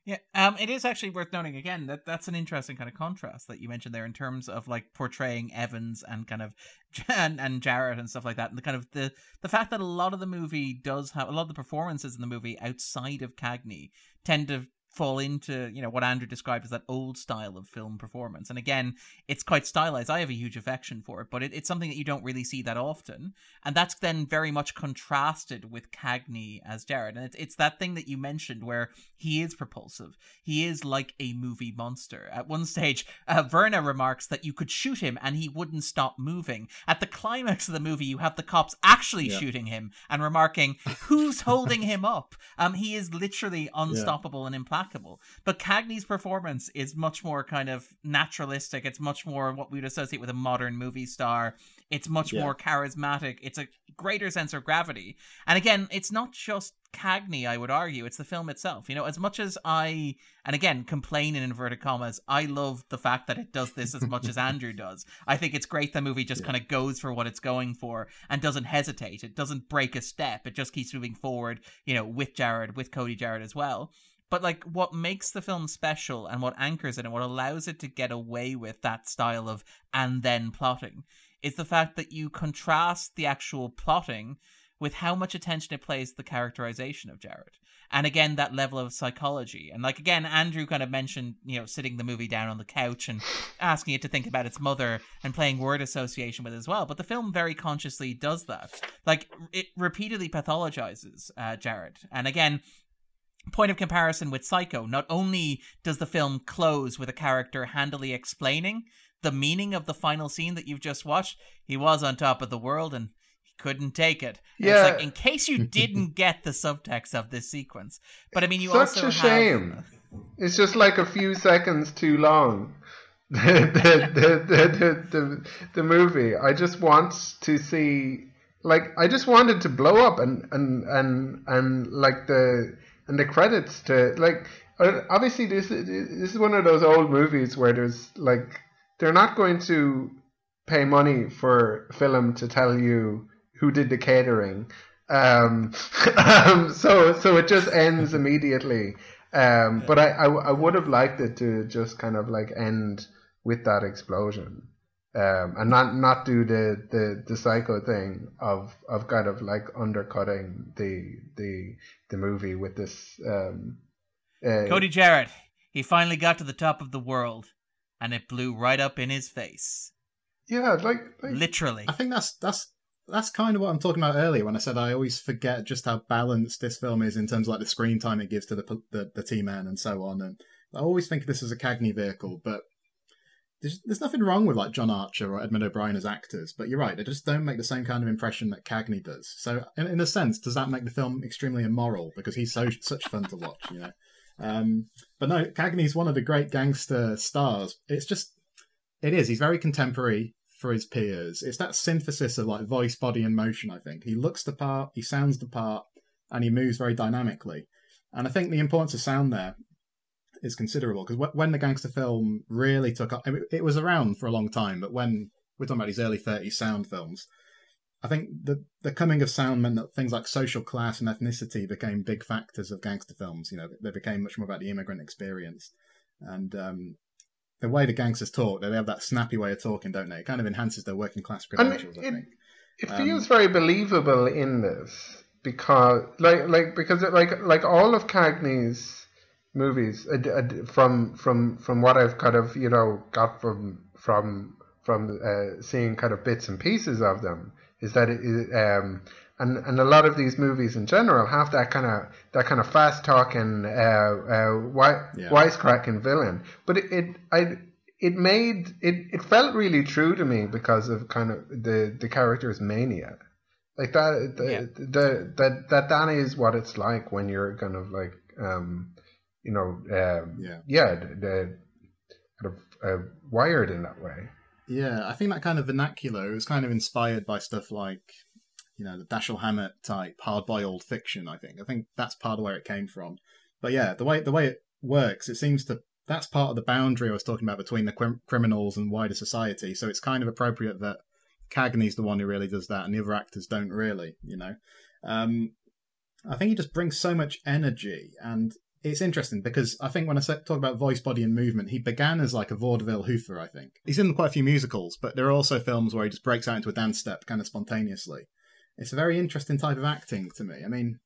Yeah, um, it is actually worth noting again that that's an interesting kind of contrast that you mentioned there in terms of like portraying Evans and kind of and, and Jarrett and stuff like that, and the kind of the the fact that a lot of the movie does have a lot of the performances in the movie outside of Cagney tend to fall into you know what Andrew described as that old style of film performance. And again, it's quite stylized. I have a huge affection for it, but it, it's something that you don't really see that often, and that's then very much contrasted with Cagney as Jarrett. And it's it's that thing that you mentioned where he is propulsive. He is like a movie monster. At one stage, uh, Verna remarks that you could shoot him and he wouldn't stop moving. At the climax of the movie, you have the cops actually yeah. shooting him and remarking, "Who's holding him up?" Um, he is literally unstoppable yeah. and implacable implacable. But Cagney's performance is much more kind of naturalistic. It's much more what we'd associate with a modern movie star. It's much yeah. more charismatic. It's a greater sense of gravity. And again, it's not just Cagney, I would argue. It's the film itself. You know, as much as I, and again, complain in inverted commas, I love the fact that it does this as much as Andrew does. I think it's great the movie just yeah. kind of goes for what it's going for and doesn't hesitate. It doesn't break a step. It just keeps moving forward, you know, with Jarrett, with Cody Jarrett as well. But like what makes the film special and what anchors it and what allows it to get away with that style of and then plotting is the fact that you contrast the actual plotting with how much attention it plays to the characterization of Jarrett. And again, that level of psychology. And like again, Andrew kind of mentioned, you know, sitting the movie down on the couch and asking it to think about its mother and playing word association with it as well. But the film very consciously does that. Like it repeatedly pathologizes uh, Jarrett. And again, point of comparison with Psycho, not only does the film close with a character handily explaining the meaning of the final scene that you've just watched, he was on top of the world and he couldn't take it. And yeah. It's like, in case you didn't get the subtext of this sequence. But I mean, you Such also. Such a have... shame. It's just like a few seconds too long. the, the, the, the, the movie. I just want to see like I just wanted to blow up and and and and like the and the credits to like uh, obviously this this is one of those old movies where there's like they're not going to pay money for film to tell you who did the catering. Um, um, so so it just ends immediately. Um, but I, I, I would have liked it to just kind of like end with that explosion. Um, and not not do the, the, the psycho thing of, of kind of like undercutting the the the movie with this. Um, uh, Cody Jarrett, he finally got to the top of the world, and it blew right up in his face. Yeah, like, like literally. I think that's that's that's kind of what I'm talking about earlier when I said I always forget just how balanced this film is in terms of like the screen time it gives to the the, the T-man and so on. And I always think this is a Cagney vehicle, but there's, there's nothing wrong with like John Archer or Edmund O'Brien as actors, but you're right, they just don't make the same kind of impression that Cagney does. So, in, in a sense, does that make the film extremely immoral because he's so such fun to watch, you know? Um, but no, Cagney's one of the great gangster stars. It's just, it is. He's very contemporary for his peers. It's that synthesis of like voice, body, and motion. I think he looks the part, he sounds the part, and he moves very dynamically. And I think the importance of sound there is considerable because when the gangster film really took off, it was around for a long time, but when we're talking about these early 30s sound films, I think the the coming of sound meant that things like social class and ethnicity became big factors of gangster films. You know, they became much more about the immigrant experience, and um, the way the gangsters talk, they have that snappy way of talking, don't they? It kind of enhances their working class credentials. It, I think it feels um, very believable in this because, like, like because it, like like all of Cagney's movies uh, uh, from from from what I've kind of you know got from from from uh, seeing kind of bits and pieces of them is that it, um, and and a lot of these movies in general have that kind of that kind of fast talking uh, uh, wi- yeah. wisecracking villain, but it, it I it made it it felt really true to me because of kind of the the character's mania. Like that, the, yeah. the, that that that is what it's like when you're kind of like um, you know, um, yeah, yeah, the, kind of uh, wired in that way. Yeah, I think that kind of vernacular was kind of inspired by stuff like, you know, the Dashiell Hammett type hard-boiled fiction. I think. I think that's part of where it came from. But yeah, the way the way it works, it seems to that's part of the boundary I was talking about between the criminals and wider society. So it's kind of appropriate that Cagney's the one who really does that, and the other actors don't really. You know, um, I think he just brings so much energy, and it's interesting because I think when I talk about voice, body, and movement, he began as like a vaudeville hoofer. I think he's in quite a few musicals, but there are also films where he just breaks out into a dance step kind of spontaneously. It's a very interesting type of acting to me. I mean,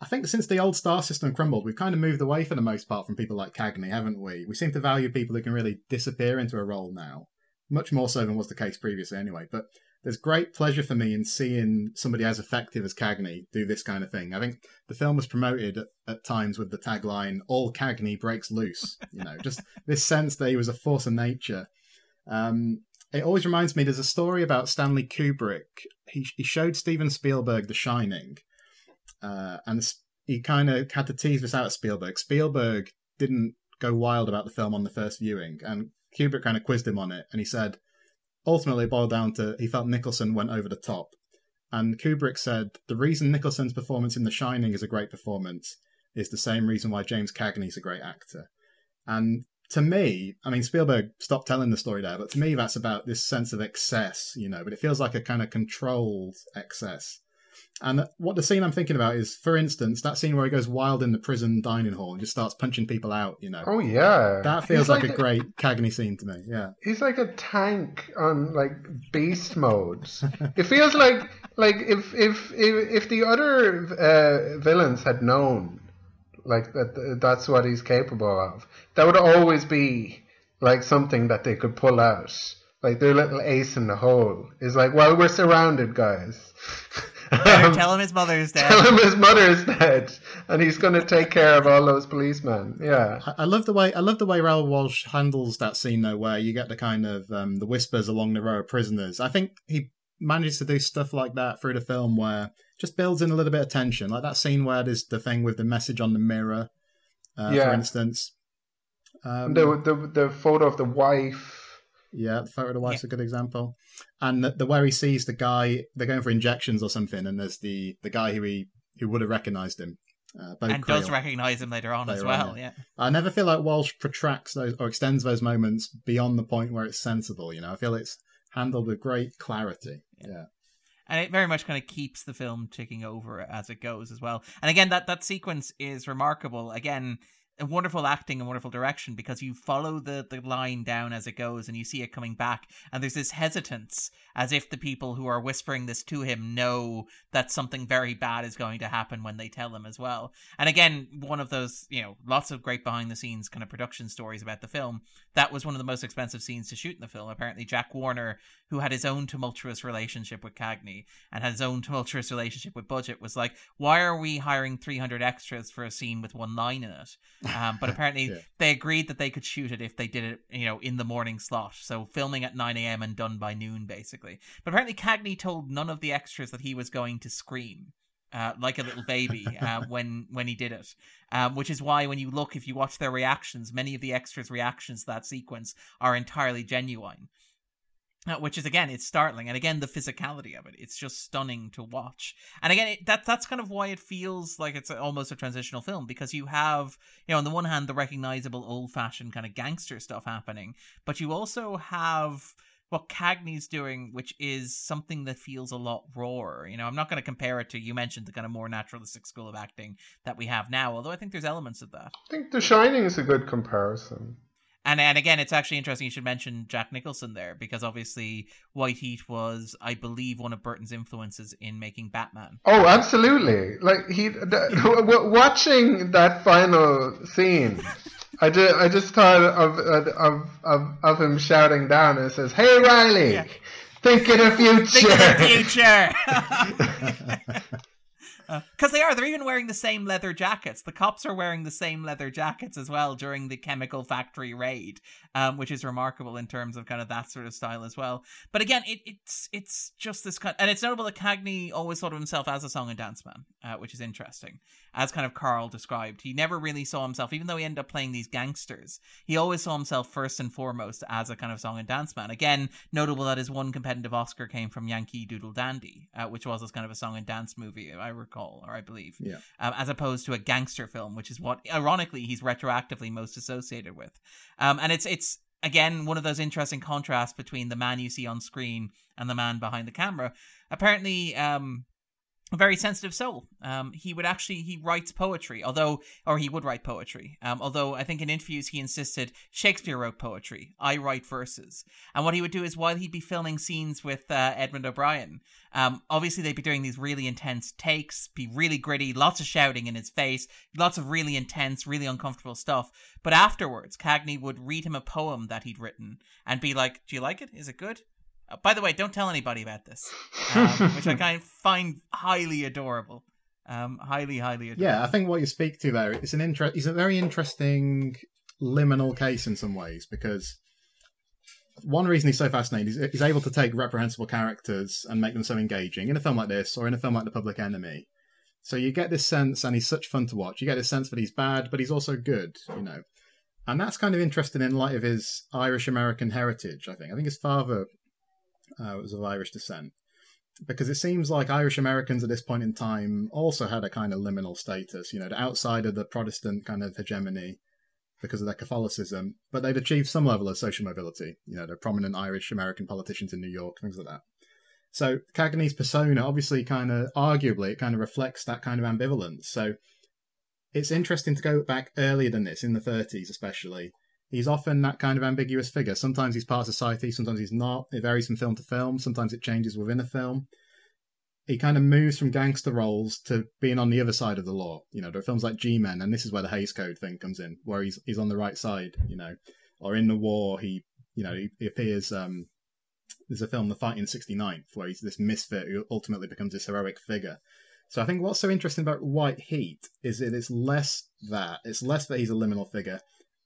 I think since the old star system crumbled, we've kind of moved away for the most part from people like Cagney, haven't we? We seem to value people who can really disappear into a role now, much more so than was the case previously, anyway. But there's great pleasure for me in seeing somebody as effective as Cagney do this kind of thing. I think the film was promoted at, at times with the tagline "All Cagney breaks loose." You know, just this sense that he was a force of nature. Um, it always reminds me. There's a story about Stanley Kubrick. He he showed Steven Spielberg The Shining, uh, and he kind of had to tease this out of Spielberg. Spielberg didn't go wild about the film on the first viewing, and Kubrick kind of quizzed him on it, and he said ultimately boiled down to he felt Nicholson went over the top. And Kubrick said the reason Nicholson's performance in The Shining is a great performance is the same reason why James Cagney's a great actor. And to me, I mean, Spielberg stopped telling the story there, but to me, that's about this sense of excess, you know, but it feels like a kind of controlled excess. And what the scene I'm thinking about is, for instance, that scene where he goes wild in the prison dining hall and just starts punching people out. You know. Oh yeah. That feels like, like, a great Cagney scene to me. Yeah. He's like a tank on like beast modes. it feels like like if if if, if the other uh, villains had known like that that's what he's capable of, that would always be like something that they could pull out. Like their little ace in the hole is like, well, we're surrounded, guys. Um, tell him his mother's dead. Tell him his mother's dead, and he's going to take care of all those policemen. Yeah, I, I, love the way I love the way Raoul Walsh handles that scene though, where you get the kind of um, the whispers along the row of prisoners. I think he manages to do stuff like that through the film, where just builds in a little bit of tension, like that scene where there's the thing with the message on the mirror, uh, yeah. for instance. Um, the, the the photo of the wife yeah, the photo of the wife's yeah. a good example. And the, the, where he sees the guy, they're going for injections or something, and there's the the guy who he who would have recognized him. Uh, and Creel, does recognize him later on later as well. On, yeah. yeah. I never feel like Walsh protracts those or extends those moments beyond the point where it's sensible. You know, I feel it's handled with great clarity. yeah. yeah and it very much kind of keeps the film ticking over as it goes as well. And again, that that sequence is remarkable. Again, wonderful acting and wonderful direction because you follow the, the line down as it goes and you see it coming back. And there's this hesitance as if the people who are whispering this to him know that something very bad is going to happen when they tell him as well. And again one of those you know lots of great behind the scenes kind of production stories about the film. That was one of the most expensive scenes to shoot in the film. Apparently jack warner who had his own tumultuous relationship with cagney and had his own tumultuous relationship with budget was like why are we hiring 300 extras for a scene with one line in it um, but apparently yeah. they agreed that they could shoot it if they did it, you know, in the morning slot. So filming at 9 a.m. and done by noon, basically. But apparently Cagney told none of the extras that he was going to scream. Uh, like a little baby uh, when when he did it, um, which is why when you look, if you watch their reactions, many of the extras' reactions to that sequence are entirely genuine. Uh, which is again it's startling and again the physicality of it it's just stunning to watch and again it, that that's kind of why it feels like it's almost a transitional film because you have you know on the one hand the recognizable old fashioned kind of gangster stuff happening but you also have what Cagney's doing, which is something that feels a lot rawer. You know, I'm not going to compare it to you mentioned the kind of more naturalistic school of acting that we have now, although I think there's elements of that. I think The Shining is a good comparison. And and again, it's actually interesting you should mention Jack Nicholson there because obviously White Heat was, I believe, one of Burton's influences in making Batman. Oh, absolutely! Like he watching that final scene. I just, I just thought of, of of of him shouting down and says, "Hey Riley, yeah. think of the future." Think of the future. because are. They're even wearing the same leather jackets. The cops are wearing the same leather jackets as well during the chemical factory raid, um, which is remarkable in terms of kind of that sort of style as well. But again, it, it's it's just this kind, and it's notable that Cagney always thought of himself as a song and dance man, uh, which is interesting, as kind of Carl described. He never really saw himself, even though he ended up playing these gangsters. He always saw himself first and foremost as a kind of song and dance man. Again, notable that his one competitive Oscar came from Yankee Doodle Dandy, uh, which was as kind of a song and dance movie, I recall, or I believe, yeah. Um, as opposed to a gangster film, which is what ironically he's retroactively most associated with. Um, and it's it's again one of those interesting contrasts between the man you see on screen and the man behind the camera. Apparently, um, a very sensitive soul. Um, he would actually he writes poetry, although or he would write poetry. Um, although I think in interviews he insisted Shakespeare wrote poetry. I write verses. And what he would do is while he'd be filming scenes with uh, Edmund O'Brien, um, obviously they'd be doing these really intense takes, be really gritty, lots of shouting in his face, lots of really intense, really uncomfortable stuff. But afterwards, Cagney would read him a poem that he'd written and be like, "Do you like it? Is it good?" Uh, by the way, don't tell anybody about this, um, which I kind of find highly adorable. Um, highly, highly adorable. Yeah, I think what you speak to there is an interest. It's a very interesting liminal case in some ways because one reason he's so fascinating is he's able to take reprehensible characters and make them so engaging in a film like this or in a film like The Public Enemy. So you get this sense, and he's such fun to watch. You get this sense that he's bad, but he's also good, you know. And that's kind of interesting in light of his Irish American heritage, I think. I think his father uh, was of Irish descent. Because it seems like Irish Americans at this point in time also had a kind of liminal status, you know, outside of the Protestant kind of hegemony because of their Catholicism, but they'd achieved some level of social mobility. You know, they're prominent Irish American politicians in New York, things like that. So Cagney's persona, obviously, kind of arguably, it kind of reflects that kind of ambivalence. So it's interesting to go back earlier than this, in the 30s especially, he's often that kind of ambiguous figure. Sometimes he's part of society, sometimes he's not. It varies from film to film. Sometimes it changes within a film. He kind of moves from gangster roles to being on the other side of the law. You know, there are films like G-Men, and this is where the Hays Code thing comes in, where he's he's on the right side. You know, or in the war, he you know he, he appears. Um, there's a film, The Fighting 69th, where he's this misfit who ultimately becomes this heroic figure. So I think what's so interesting about White Heat is that it's less that it's less that he's a liminal figure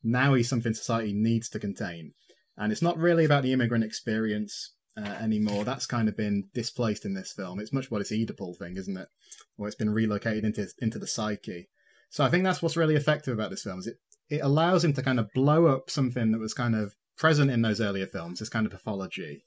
now he's something society needs to contain. And it's not really about the immigrant experience uh, anymore. That's kind of been displaced in this film. It's much more this Oedipal thing, isn't it? Or it's been relocated into into the psyche. So I think that's what's really effective about this film. Is it it allows him to kind of blow up something that was kind of present in those earlier films, this kind of pathology.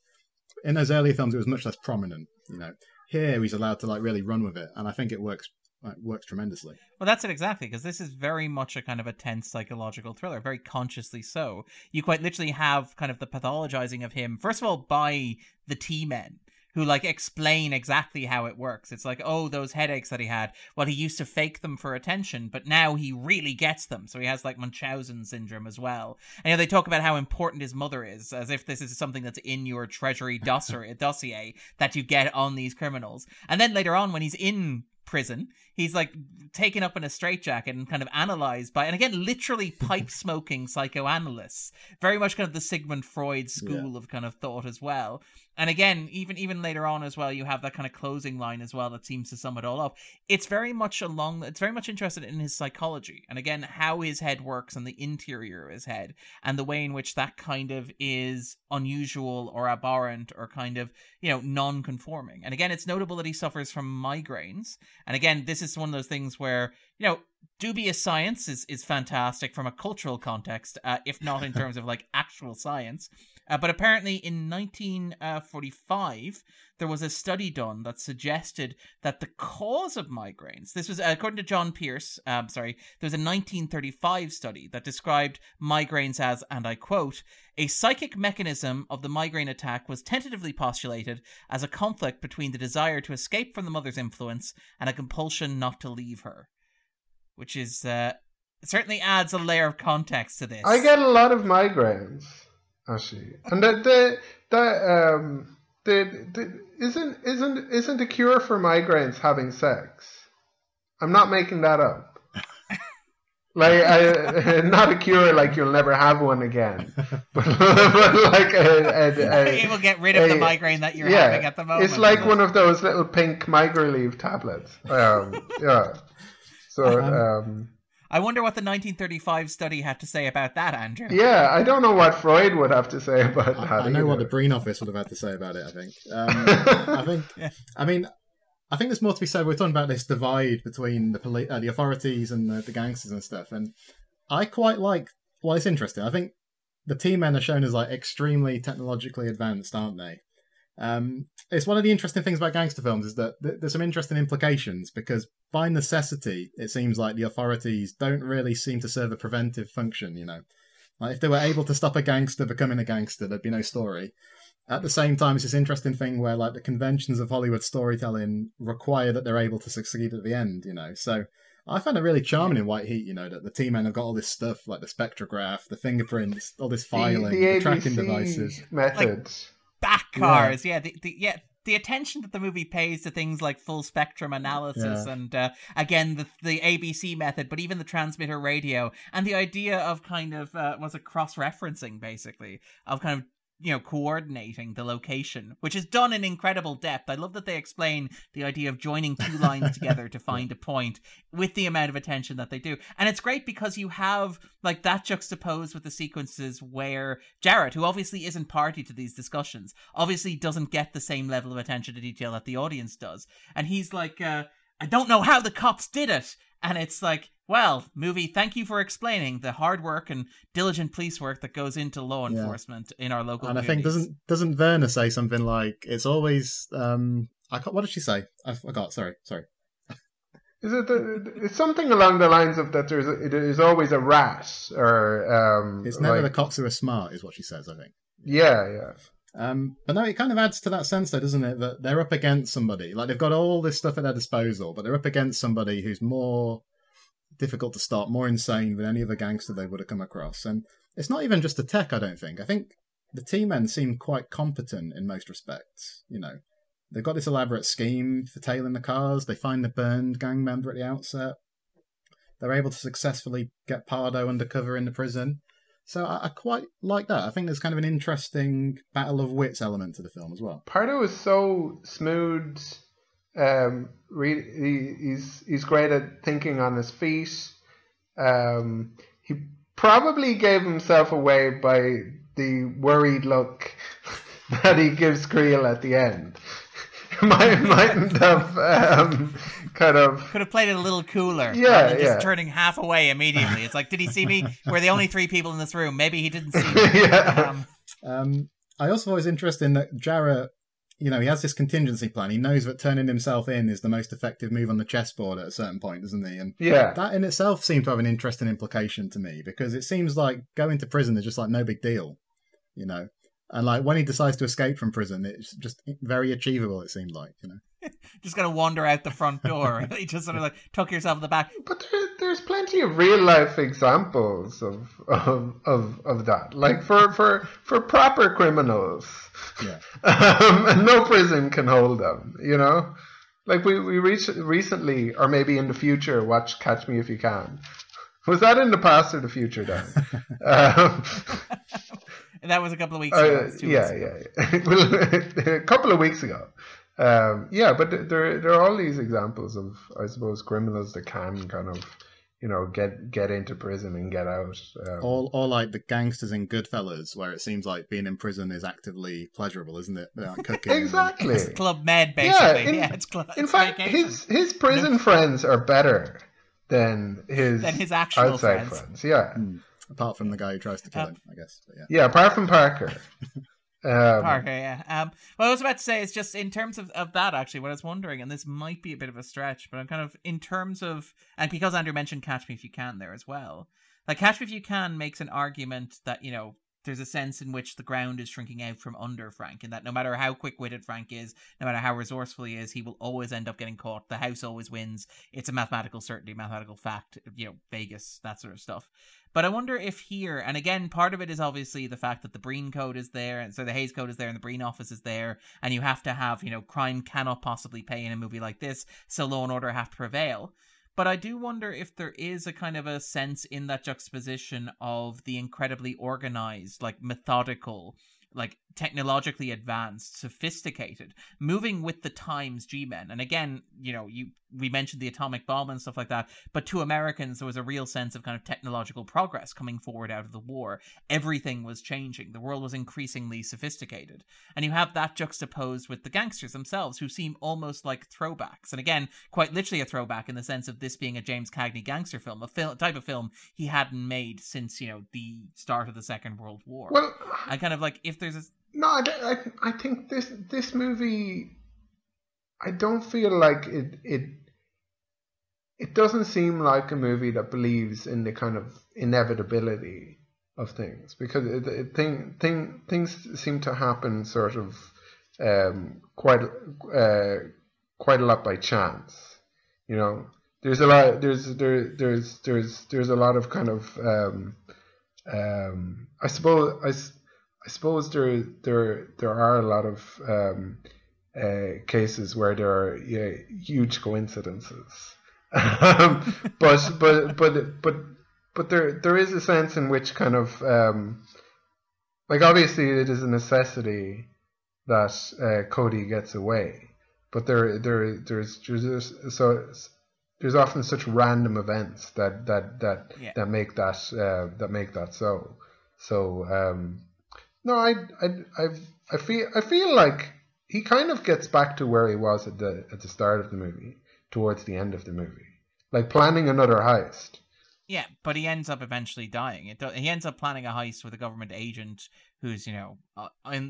In those earlier films, it was much less prominent. You know, here he's allowed to like really run with it, and I think it works it works tremendously. Well, that's it exactly, because this is very much a kind of a tense psychological thriller, very consciously so. You quite literally have kind of the pathologizing of him, first of all, by the T men. Who like explain exactly how it works. It's like, oh, those headaches that he had. Well, he used to fake them for attention, but now he really gets them. So he has like Munchausen syndrome as well. And you know, they talk about how important his mother is, as if this is something that's in your treasury dossier, dossier that you get on these criminals. And then later on, when he's in prison. He's like taken up in a straitjacket and kind of analyzed by, and again, literally pipe smoking psychoanalysts. Very much kind of the Sigmund Freud school yeah. of kind of thought as well. And again, even even later on as well, you have that kind of closing line as well that seems to sum it all up. It's very much along. It's very much interested in his psychology, and again, how his head works and the interior of his head, and the way in which that kind of is unusual or abhorrent or kind of you know non-conforming. And again, it's notable that he suffers from migraines. And again, this is one of those things where you know dubious science is, is fantastic from a cultural context, uh, if not in terms of like actual science. Uh, but apparently, in 1945, there was a study done that suggested that the cause of migraines, this was according to John Pierce, um, sorry, there was a 1935 study that described migraines as, and I quote, a psychic mechanism of the migraine attack was tentatively postulated as a conflict between the desire to escape from the mother's influence and a compulsion not to leave her. Which is, uh, certainly adds a layer of context to this. I get a lot of migraines. I see. And that the the um the, the isn't isn't isn't the cure for migraines having sex? I'm not making that up. like I, not a cure like you'll never have one again, but, but like a, a, a, it will get rid of a, the migraine that you're yeah, having at the moment. It's like one of those little pink migraine tablets. Um, yeah. So uh-huh. um, I wonder what the 1935 study had to say about that, Andrew. Yeah, I don't know what Freud would have to say about that. I, I know either. what the Breen office would have had to say about it. I think. Um, I think. Yeah. I mean, I think there's more to be said. We're talking about this divide between the poli- uh, the authorities and the, the gangsters and stuff, and I quite like. Well, it's interesting. I think the T men are shown as like extremely technologically advanced, aren't they? Um, it's one of the interesting things about gangster films is that th- there's some interesting implications because by necessity, it seems like the authorities don't really seem to serve a preventive function. You know, like if they were able to stop a gangster becoming a gangster, there'd be no story. at the same time, it's this interesting thing where like the conventions of Hollywood storytelling require that they're able to succeed at the end. You know, so I found it really charming in White Heat. You know that the T-men have got all this stuff like the spectrograph, the fingerprints, all this filing, the, the, the tracking devices, methods, like back cars. Yeah, yeah the, the yeah the attention that the movie pays to things like full spectrum analysis yeah. and uh, again the the ABC method, but even the transmitter radio and the idea of kind of uh, was it cross referencing basically of kind of you know coordinating the location which is done in incredible depth. I love that they explain the idea of joining two lines together to find a point with the amount of attention that they do. And it's great because you have like that juxtaposed with the sequences where jarrett who obviously isn't party to these discussions obviously doesn't get the same level of attention to detail that the audience does. And he's like uh, i don't know how the cops did it. And it's like well, movie, thank you for explaining the hard work and diligent police work that goes into law yeah. enforcement in our local. And I think doesn't doesn't Verna say something like it's always um I what did she say? I forgot. Sorry, sorry. Is it the, it's something along the lines of that? There's a, it is always a rat or um. It's never like, the cops who are smart, is what she says. I think. Yeah, yeah. Um, but no, it kind of adds to that sense, though, doesn't it? That they're up against somebody. Like they've got all this stuff at their disposal, but they're up against somebody who's more difficult to stop, more insane than any other gangster they would have come across. And it's not even just the tech, I don't think. I think the T-men seem quite competent in most respects. You know, they've got this elaborate scheme for tailing the cars. They find the burned gang member at the outset. They're able to successfully get Pardo undercover in the prison. So I, I, quite like that. I think there's kind of an interesting battle of wits element to the film as well. Pardo is so smooth um, he, he's he's great at thinking on his feet. Um, he probably gave himself away by the worried look that he gives Creel at the end. might mightn't have um, kind of could have played it a little cooler. Yeah, just yeah. turning half away immediately. It's like, did he see me? We're the only three people in this room. Maybe he didn't see me. yeah. Um, um, I also was interested in that Jarrett you know, he has this contingency plan. He knows that turning himself in is the most effective move on the chessboard at a certain point, doesn't he? And yeah, that in itself seemed to have an interesting implication to me because it seems like going to prison is just like no big deal, you know. And like when he decides to escape from prison, it's just very achievable. It seemed like, you know. just gonna wander out the front door. you just sort of like tuck yourself in the back. But there, there's plenty of real life examples of of of, of that. Like for for for proper criminals, yeah. um, no prison can hold them. You know, like we we reach, recently or maybe in the future watch Catch Me If You Can. Was that in the past or the future, Dan? um, that was a couple of weeks ago. Uh, yeah, weeks yeah, yeah. a couple of weeks ago. Um, yeah, but there there are all these examples of I suppose criminals that can kind of you know get get into prison and get out. Um, all all like the gangsters in Goodfellas, where it seems like being in prison is actively pleasurable, isn't it? Like cooking exactly. It's Club Med, basically. Yeah, in, yeah, it's club. In fact, vacation. his his prison no. friends are better than his than his actual outside friends. friends. Yeah. Mm. Apart from the guy who tries to kill uh, him, I guess. But yeah. yeah, apart from Parker. Um, Parker, yeah. Um, what I was about to say is just in terms of, of that, actually, what I was wondering, and this might be a bit of a stretch, but I'm kind of in terms of, and because Andrew mentioned Catch Me If You Can there as well, like Catch Me If You Can makes an argument that, you know, there's a sense in which the ground is shrinking out from under Frank, and that no matter how quick witted Frank is, no matter how resourceful he is, he will always end up getting caught. The house always wins. It's a mathematical certainty, mathematical fact, you know, Vegas, that sort of stuff. But I wonder if here, and again, part of it is obviously the fact that the Breen code is there, and so the Hays code is there, and the Breen office is there, and you have to have, you know, crime cannot possibly pay in a movie like this, so law and order have to prevail. But I do wonder if there is a kind of a sense in that juxtaposition of the incredibly organized, like methodical, like technologically advanced, sophisticated, moving with the times G-men. And again, you know, you we mentioned the atomic bomb and stuff like that, but to Americans there was a real sense of kind of technological progress coming forward out of the war. Everything was changing. The world was increasingly sophisticated. And you have that juxtaposed with the gangsters themselves who seem almost like throwbacks. And again, quite literally a throwback in the sense of this being a James Cagney gangster film, a fil- type of film he hadn't made since, you know, the start of the Second World War. Well, I kind of like if there's a no, I, I, I think this this movie. I don't feel like it it. It doesn't seem like a movie that believes in the kind of inevitability of things because it, it, thing, thing, things seem to happen sort of um, quite uh, quite a lot by chance. You know, there's a lot there's there there's there's there's a lot of kind of um, um, I suppose I, I suppose there there there are a lot of um, uh, cases where there are yeah, huge coincidences. Um, but but but but but there there is a sense in which kind of um, like obviously it is a necessity that uh, Cody gets away, but there there there's there's so there's often such random events that that that yeah. that make that uh, that make that so so um, no I I I I feel I feel like he kind of gets back to where he was at the at the start of the movie towards the end of the movie like planning another heist yeah, but he ends up eventually dying. Do- he ends up planning a heist with a government agent who's, you know, uh,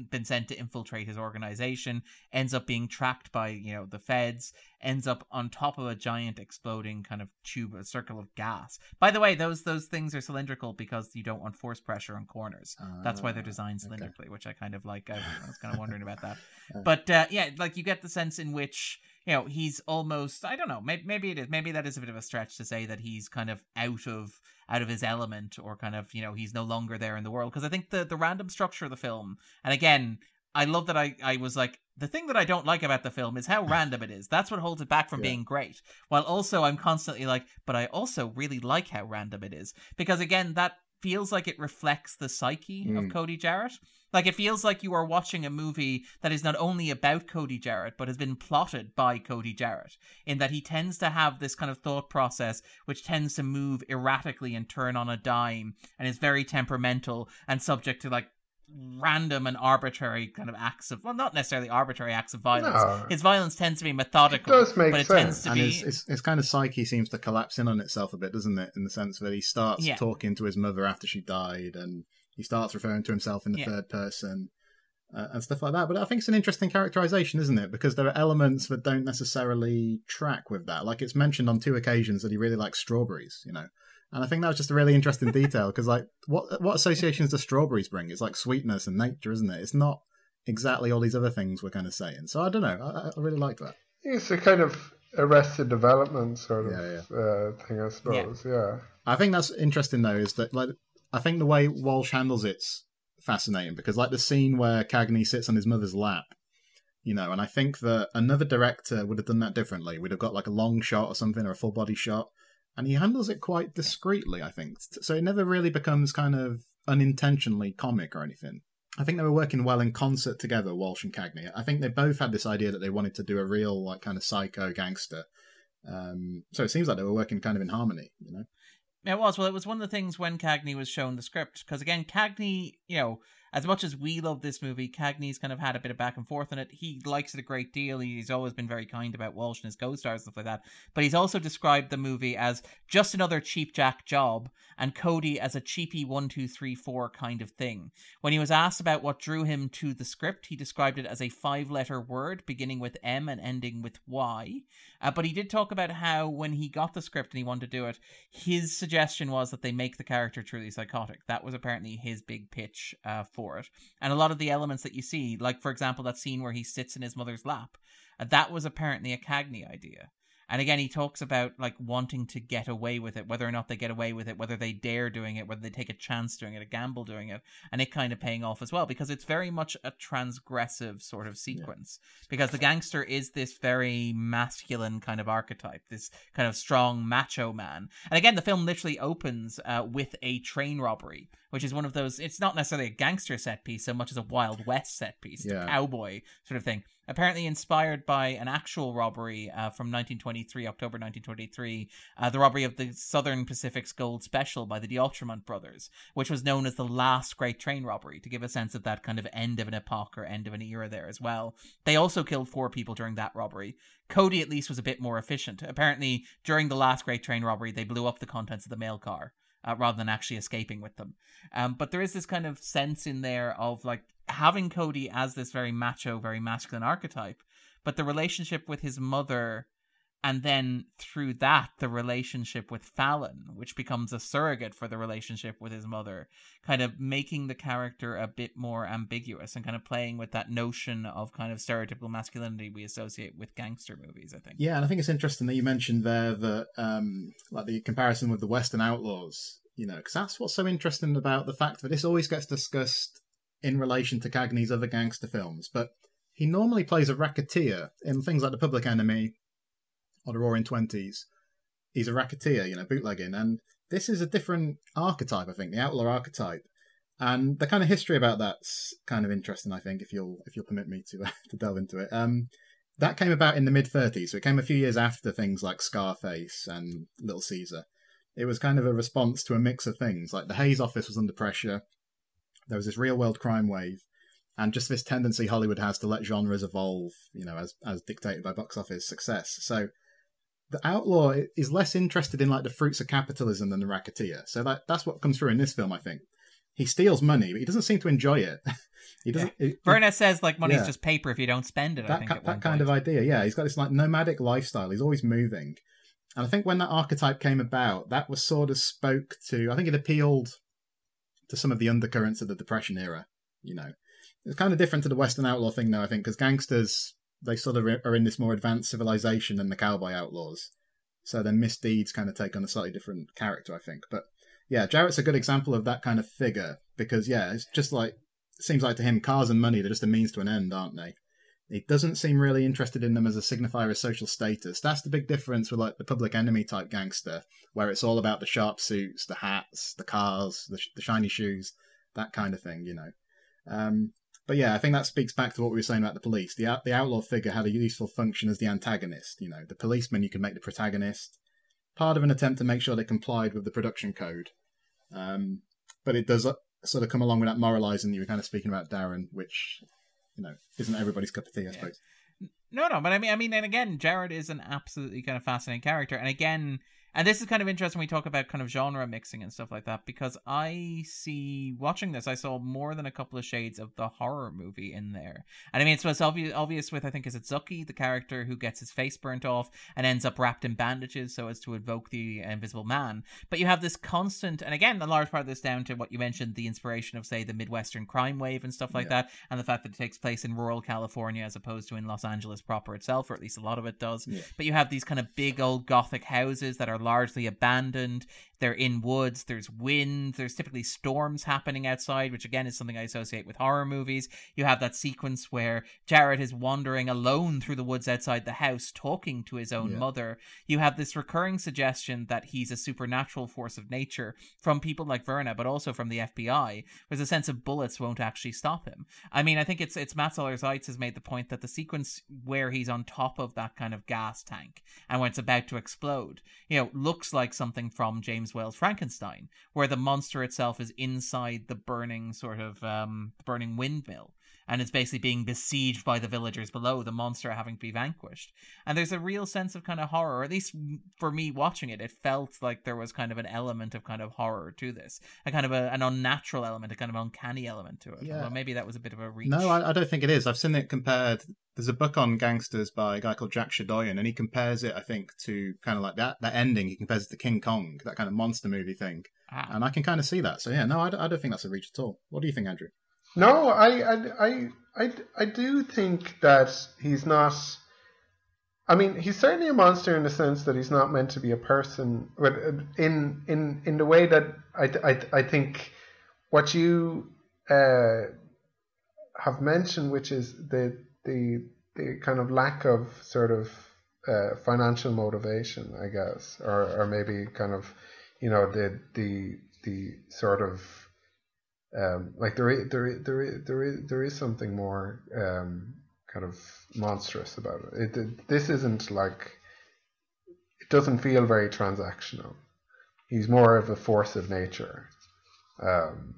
been sent to infiltrate his organization, ends up being tracked by, you know, the feds, ends up on top of a giant exploding kind of tube, a circle of gas. By the way, those those things are cylindrical because you don't want force pressure on corners. Uh, That's why they're ah, designed cylindrically, okay. which I kind of like. I, I was kind of wondering about that. But uh, yeah, like you get the sense in which you know he's almost i don't know maybe, maybe it is maybe that is a bit of a stretch to say that he's kind of out of out of his element or kind of you know he's no longer there in the world because i think the the random structure of the film and again i love that i i was like the thing that i don't like about the film is how random it is that's what holds it back from yeah. being great while also i'm constantly like but i also really like how random it is because again that feels like it reflects the psyche mm. of Cody Jarrett. Like it feels like you are watching a movie that is not only about Cody Jarrett, but has been plotted by Cody Jarrett, in that he tends to have this kind of thought process which tends to move erratically and turn on a dime and is very temperamental and subject to like random and arbitrary kind of acts of well not necessarily arbitrary acts of violence no. his violence tends to be methodical it does make but it sense. tends to and be his, his, his, kind of psyche seems to collapse in on itself a bit doesn't it in the sense that he starts yeah. talking to his mother after she died and he starts referring to himself in the yeah. third person uh, and stuff like that. But I think it's an interesting characterization, isn't it? Because there are elements that don't necessarily track with that. Like it's mentioned on two occasions that he really likes strawberries, you know. And I think that was just a really interesting detail because, like, what what associations do strawberries bring? It's like sweetness and nature, isn't it? It's not exactly all these other things we're kind of saying. So I don't know. I, I really like that. It's a kind of arrested development sort of yeah, yeah. Uh, thing, I suppose. Yeah. yeah. I think that's interesting though. Is that like I think the way Walsh handles it's fascinating because, like, the scene where Cagney sits on his mother's lap, you know, and I think that another director would have done that differently. We'd have got like a long shot or something or a full body shot, and he handles it quite discreetly, I think. So it never really becomes kind of unintentionally comic or anything. I think they were working well in concert together, Walsh and Cagney. I think they both had this idea that they wanted to do a real, like, kind of psycho gangster. Um, so it seems like they were working kind of in harmony, you know. It was. Well, it was one of the things when Cagney was shown the script. Because again, Cagney, you know, as much as we love this movie, Cagney's kind of had a bit of back and forth on it. He likes it a great deal. He's always been very kind about Walsh and his co-stars and stuff like that. But he's also described the movie as just another cheap jack job, and Cody as a cheapy one, two, three, four kind of thing. When he was asked about what drew him to the script, he described it as a five-letter word beginning with M and ending with Y. Uh, but he did talk about how when he got the script and he wanted to do it, his suggestion was that they make the character truly psychotic. That was apparently his big pitch uh, it. And a lot of the elements that you see, like for example that scene where he sits in his mother's lap, uh, that was apparently a Cagney idea. And again, he talks about like wanting to get away with it, whether or not they get away with it, whether they dare doing it, whether they take a chance doing it, a gamble doing it, and it kind of paying off as well because it's very much a transgressive sort of sequence. Yeah. Because the gangster is this very masculine kind of archetype, this kind of strong macho man. And again, the film literally opens uh, with a train robbery which is one of those. It's not necessarily a gangster set piece so much as a Wild West set piece, yeah. cowboy sort of thing. Apparently inspired by an actual robbery uh, from 1923, October 1923, uh, the robbery of the Southern Pacific's Gold Special by the DeAutremont brothers, which was known as the last great train robbery, to give a sense of that kind of end of an epoch or end of an era there as well. They also killed four people during that robbery. Cody at least was a bit more efficient. Apparently, during the last great train robbery, they blew up the contents of the mail car uh, rather than actually escaping with them. Um, but there is this kind of sense in there of like having Cody as this very macho, very masculine archetype, but the relationship with his mother and then through that the relationship with Fallon, which becomes a surrogate for the relationship with his mother, kind of making the character a bit more ambiguous and kind of playing with that notion of kind of stereotypical masculinity we associate with gangster movies. I think. Yeah, and I think it's interesting that you mentioned there that um, like the comparison with the Western Outlaws. You know, because that's what's so interesting about the fact that this always gets discussed in relation to Cagney's other gangster films, but he normally plays a racketeer in things like The Public Enemy or The Roaring Twenties. He's a racketeer, you know, bootlegging, and this is a different archetype. I think the outlaw archetype, and the kind of history about that's kind of interesting. I think if you'll if you'll permit me to to delve into it. Um, that came about in the mid 30s, so it came a few years after things like Scarface and Little Caesar. It was kind of a response to a mix of things. Like the Hays office was under pressure. There was this real world crime wave, and just this tendency Hollywood has to let genres evolve, you know, as as dictated by box office success. So the outlaw is less interested in like the fruits of capitalism than the racketeer. So that that's what comes through in this film, I think. He steals money, but he doesn't seem to enjoy it. he doesn't. Yeah. It, Verna says like money's yeah. just paper if you don't spend it. That, think, that kind of idea, yeah. He's got this like nomadic lifestyle. He's always moving, and I think when that archetype came about, that was sort of spoke to. I think it appealed to some of the undercurrents of the Depression era. You know, it's kind of different to the Western outlaw thing, though. I think because gangsters they sort of are in this more advanced civilization than the cowboy outlaws. So their misdeeds kind of take on a slightly different character, I think. But yeah, Jarrett's a good example of that kind of figure because yeah, it's just like it seems like to him, cars and money they're just a means to an end, aren't they? He doesn't seem really interested in them as a signifier of social status. That's the big difference with like the public enemy type gangster, where it's all about the sharp suits, the hats, the cars, the, the shiny shoes, that kind of thing, you know. Um, but yeah, I think that speaks back to what we were saying about the police. The the outlaw figure had a useful function as the antagonist. You know, the policeman you can make the protagonist. Part of an attempt to make sure they complied with the production code. Um, but it does uh, sort of come along with that moralizing that you were kind of speaking about, Darren, which you know isn't everybody's cup of tea, I suppose. No, no, but I mean, I mean, and again, Jarrett is an absolutely kind of fascinating character, and again, and this is kind of interesting when we talk about kind of genre mixing and stuff like that because I see watching this, I saw more than a couple of shades of the horror movie in there. And I mean, it's most obvious, obvious with I think is it Zucky, the character who gets his face burnt off and ends up wrapped in bandages so as to evoke the Invisible Man. But you have this constant, and again, a large part of this down to what you mentioned, the inspiration of say the Midwestern crime wave and stuff like yeah. that, and the fact that it takes place in rural California as opposed to in Los Angeles proper itself, or at least a lot of it does. Yeah. But you have these kind of big old gothic houses that are largely abandoned. They're in woods. There's wind. There's typically storms happening outside, which again is something I associate with horror movies. You have that sequence where Jarrett is wandering alone through the woods outside the house, talking to his own yeah. mother. You have this recurring suggestion that he's a supernatural force of nature from people like Verna, but also from the FBI. There's a sense of bullets won't actually stop him. I mean, I think it's it's Matt Zoller Seitz has made the point that the sequence where he's on top of that kind of gas tank and when it's about to explode, you know, looks like something from James Whale's Frankenstein, where the monster itself is inside the burning sort of um, burning windmill and it's basically being besieged by the villagers below, the monster having to be vanquished. And there's a real sense of kind of horror, or at least for me watching it, it felt like there was kind of an element of kind of horror to this, a kind of a, an unnatural element, a kind of uncanny element to it. Yeah. Well, maybe that was a bit of a reach. No, I, I, don't think it is. I've seen it compared. There's a book on gangsters by a guy called Jack Shadoian, and he compares it, I think, to kind of like that that ending. He compares it to King Kong, that kind of monster movie thing. Ah. And I can kind of see that. So yeah, no, I, I don't think that's a reach at all. What do you think, Andrew? No, I, I, I, I, I do think that he's not. I mean, he's certainly a monster in the sense that he's not meant to be a person, but in in in the way that I I, I think what you uh, have mentioned, which is the the the kind of lack of sort of uh, financial motivation, I guess, or or maybe kind of you know the the the sort of um, like there is, there is, there is, there is, there is something more um, kind of monstrous about it. It, it. This isn't like it doesn't feel very transactional. He's more of a force of nature. Um,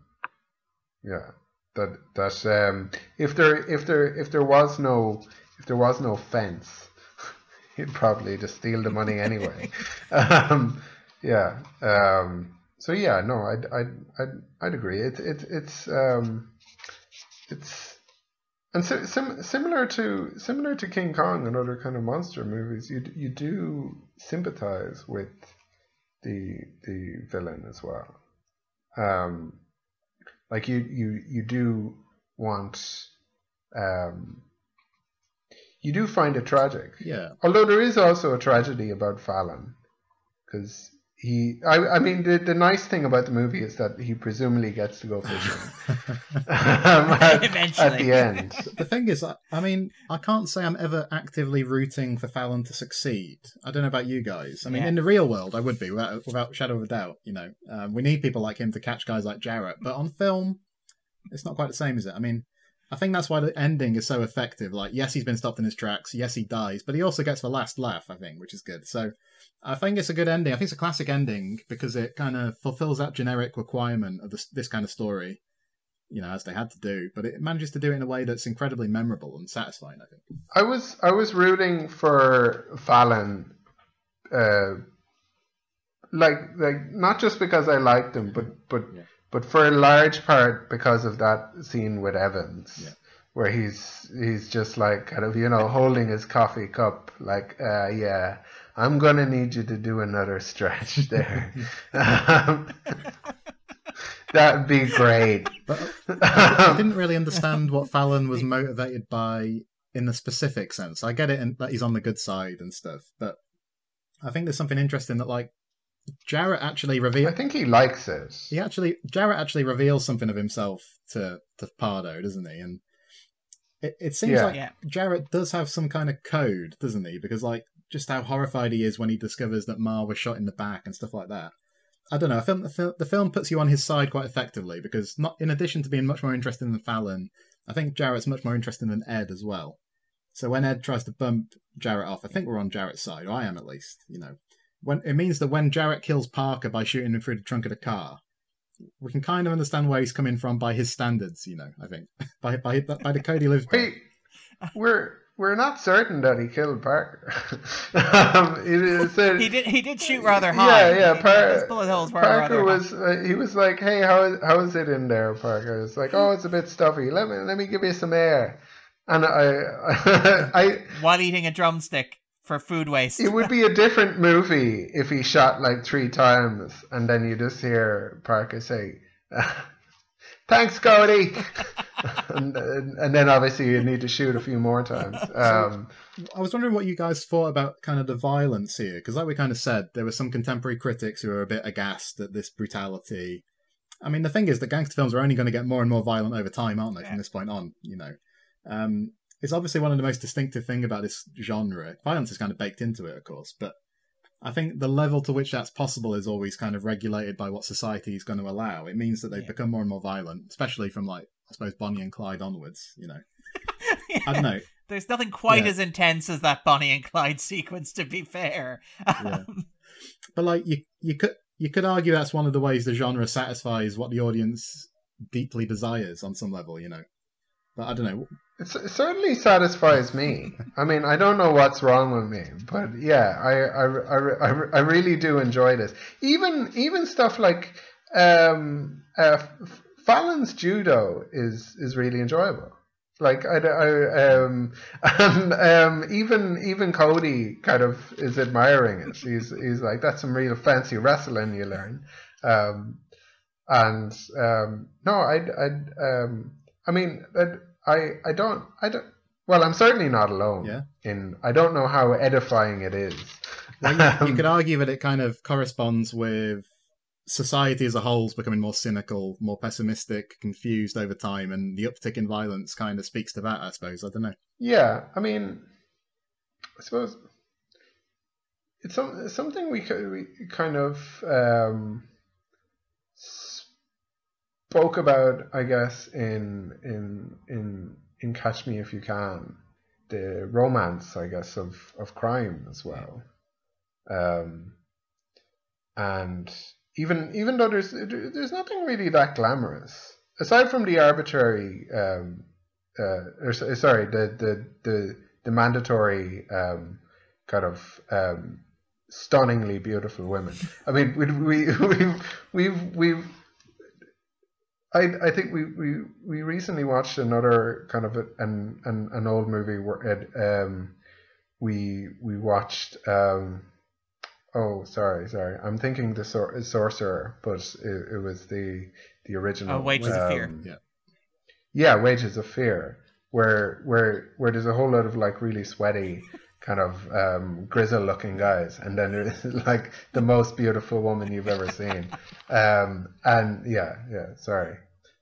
yeah, that that um, if there if there if there was no if there was no fence, he'd probably just steal the money anyway. um, yeah. Um, so yeah, no, I'd I'd I'd, I'd agree. It's it's it's um, it's and so, sim, similar to similar to King Kong and other kind of monster movies, you you do sympathize with the the villain as well. Um, like you you you do want um, you do find it tragic. Yeah. Although there is also a tragedy about Fallon, because he, I, I mean, the, the nice thing about the movie is that he presumably gets to go fishing um, at, Eventually. at the end. The thing is, I- I mean, I can't say I'm ever actively rooting for Fallon to succeed. I don't know about you guys. I mean, Yeah. in the real world, I would be without, without shadow of a doubt. You know, um, we need people like him to catch guys like Jarrett, but on film, it's not quite the same, is it? I mean, I think that's why the ending is so effective. Like, yes, he's been stopped in his tracks. Yes, he dies, but he also gets the last laugh. I think, which is good. So, I think it's a good ending. I think it's a classic ending because it kind of fulfills that generic requirement of this, this kind of story. You know, as they had to do, but it manages to do it in a way that's incredibly memorable and satisfying. I think. I was I was rooting for Fallon, uh, like like not just because I liked him, but but Yeah. But for a large part because of that scene with Evans, Yeah. where he's he's just like kind of you know holding his coffee cup, like uh, yeah, I'm gonna need you to do another stretch there. um, that'd be great. But I didn't really understand what Fallon was motivated by in the specific sense. I get it in, that he's on the good side and stuff, but I think there's something interesting that like Jarrett actually reveals. I reveals. think he likes it. He actually Jarrett actually reveals something of himself to to Pardo, doesn't he? And it, it seems Yeah. like Yeah. Jarrett does have some kind of code, doesn't he? Because like just how horrified he is when he discovers that Ma was shot in the back and stuff like that. I don't know. I think the, fil- the film puts you on his side quite effectively because not in addition to being much more interested than Fallon, I think Jarrett's much more interested than Ed as well. So when Ed tries to bump Jarrett off, I think we're on Jarrett's side, or I am at least. You know, when it means that when Jarrett kills Parker by shooting him through the trunk of the car, we can kind of understand where he's coming from by his standards. You know, I think by by by the code he lives by. Wait, we're we're not certain that he killed Parker. um, it is a- He did. He did shoot rather high. Yeah, yeah. Par- bullet holes were Parker rather was. Uh, he was like, "Hey, how is how is it in there, Parker?" It's like, "Oh, it's a bit stuffy. Let me let me give you some air." And I, I, high. while eating a drumstick for food waste. it would be a different movie if he shot like three times, and then you just hear Parker say, "Thanks, Cody," and, and and then obviously you need to shoot a few more times. Um, I was wondering what you guys thought about kind of the violence here, because like we kind of said, there were some contemporary critics who were a bit aghast at this brutality. I mean, the thing is that gangster films are only going to get more and more violent over time, aren't they? Yeah. From this point on, you know, um, it's obviously one of the most distinctive thing about this genre. Violence is kind of baked into it, of course, but I think the level to which that's possible is always kind of regulated by what society is going to allow. It means that they've Yeah. become more and more violent, especially from like I suppose Bonnie and Clyde onwards. You know, I don't know. There's nothing quite Yeah. as intense as that Bonnie and Clyde sequence. To be fair. Yeah. Um, but like you, you could you could argue that's one of the ways the genre satisfies what the audience deeply desires on some level, you know. But I don't know. It certainly satisfies me. I mean, I don't know what's wrong with me, but yeah, I I, I, I, I really do enjoy this. Even even stuff like um, uh, Fallon's judo is is really enjoyable. Like I, I um, and um, even even Cody kind of is admiring it. He's he's like that's some real fancy wrestling you learn. Um, and um, no, I I um, I mean I I I don't I don't. Well, I'm certainly not alone. Yeah. In I don't know how edifying it is. Well, you, you Um, could argue that it kind of corresponds with society as a whole's becoming more cynical, more pessimistic, confused over time, and the uptick in violence kind of speaks to that. I suppose. I don't know. Yeah, I mean, I suppose it's some, something we, we kind of um, spoke about, I guess, in in in in Catch Me If You Can, the romance, I guess, of of crime as well, um, and even even though there's there's nothing really that glamorous aside from the arbitrary. Um, uh, or, sorry, the the the, the mandatory um, kind of um, stunningly beautiful women. I mean, we we we've we've we've I I think we, we, we recently watched another kind of a, an, an an old movie where it, um we we watched um oh sorry sorry I'm thinking the sor- sorcerer but it, it was the the original Oh, Wages of Fear. um, Yeah. yeah wages of fear where where where there's a whole lot of like really sweaty kind of um grizzle looking guys and then like the most beautiful woman you've ever seen um and yeah yeah sorry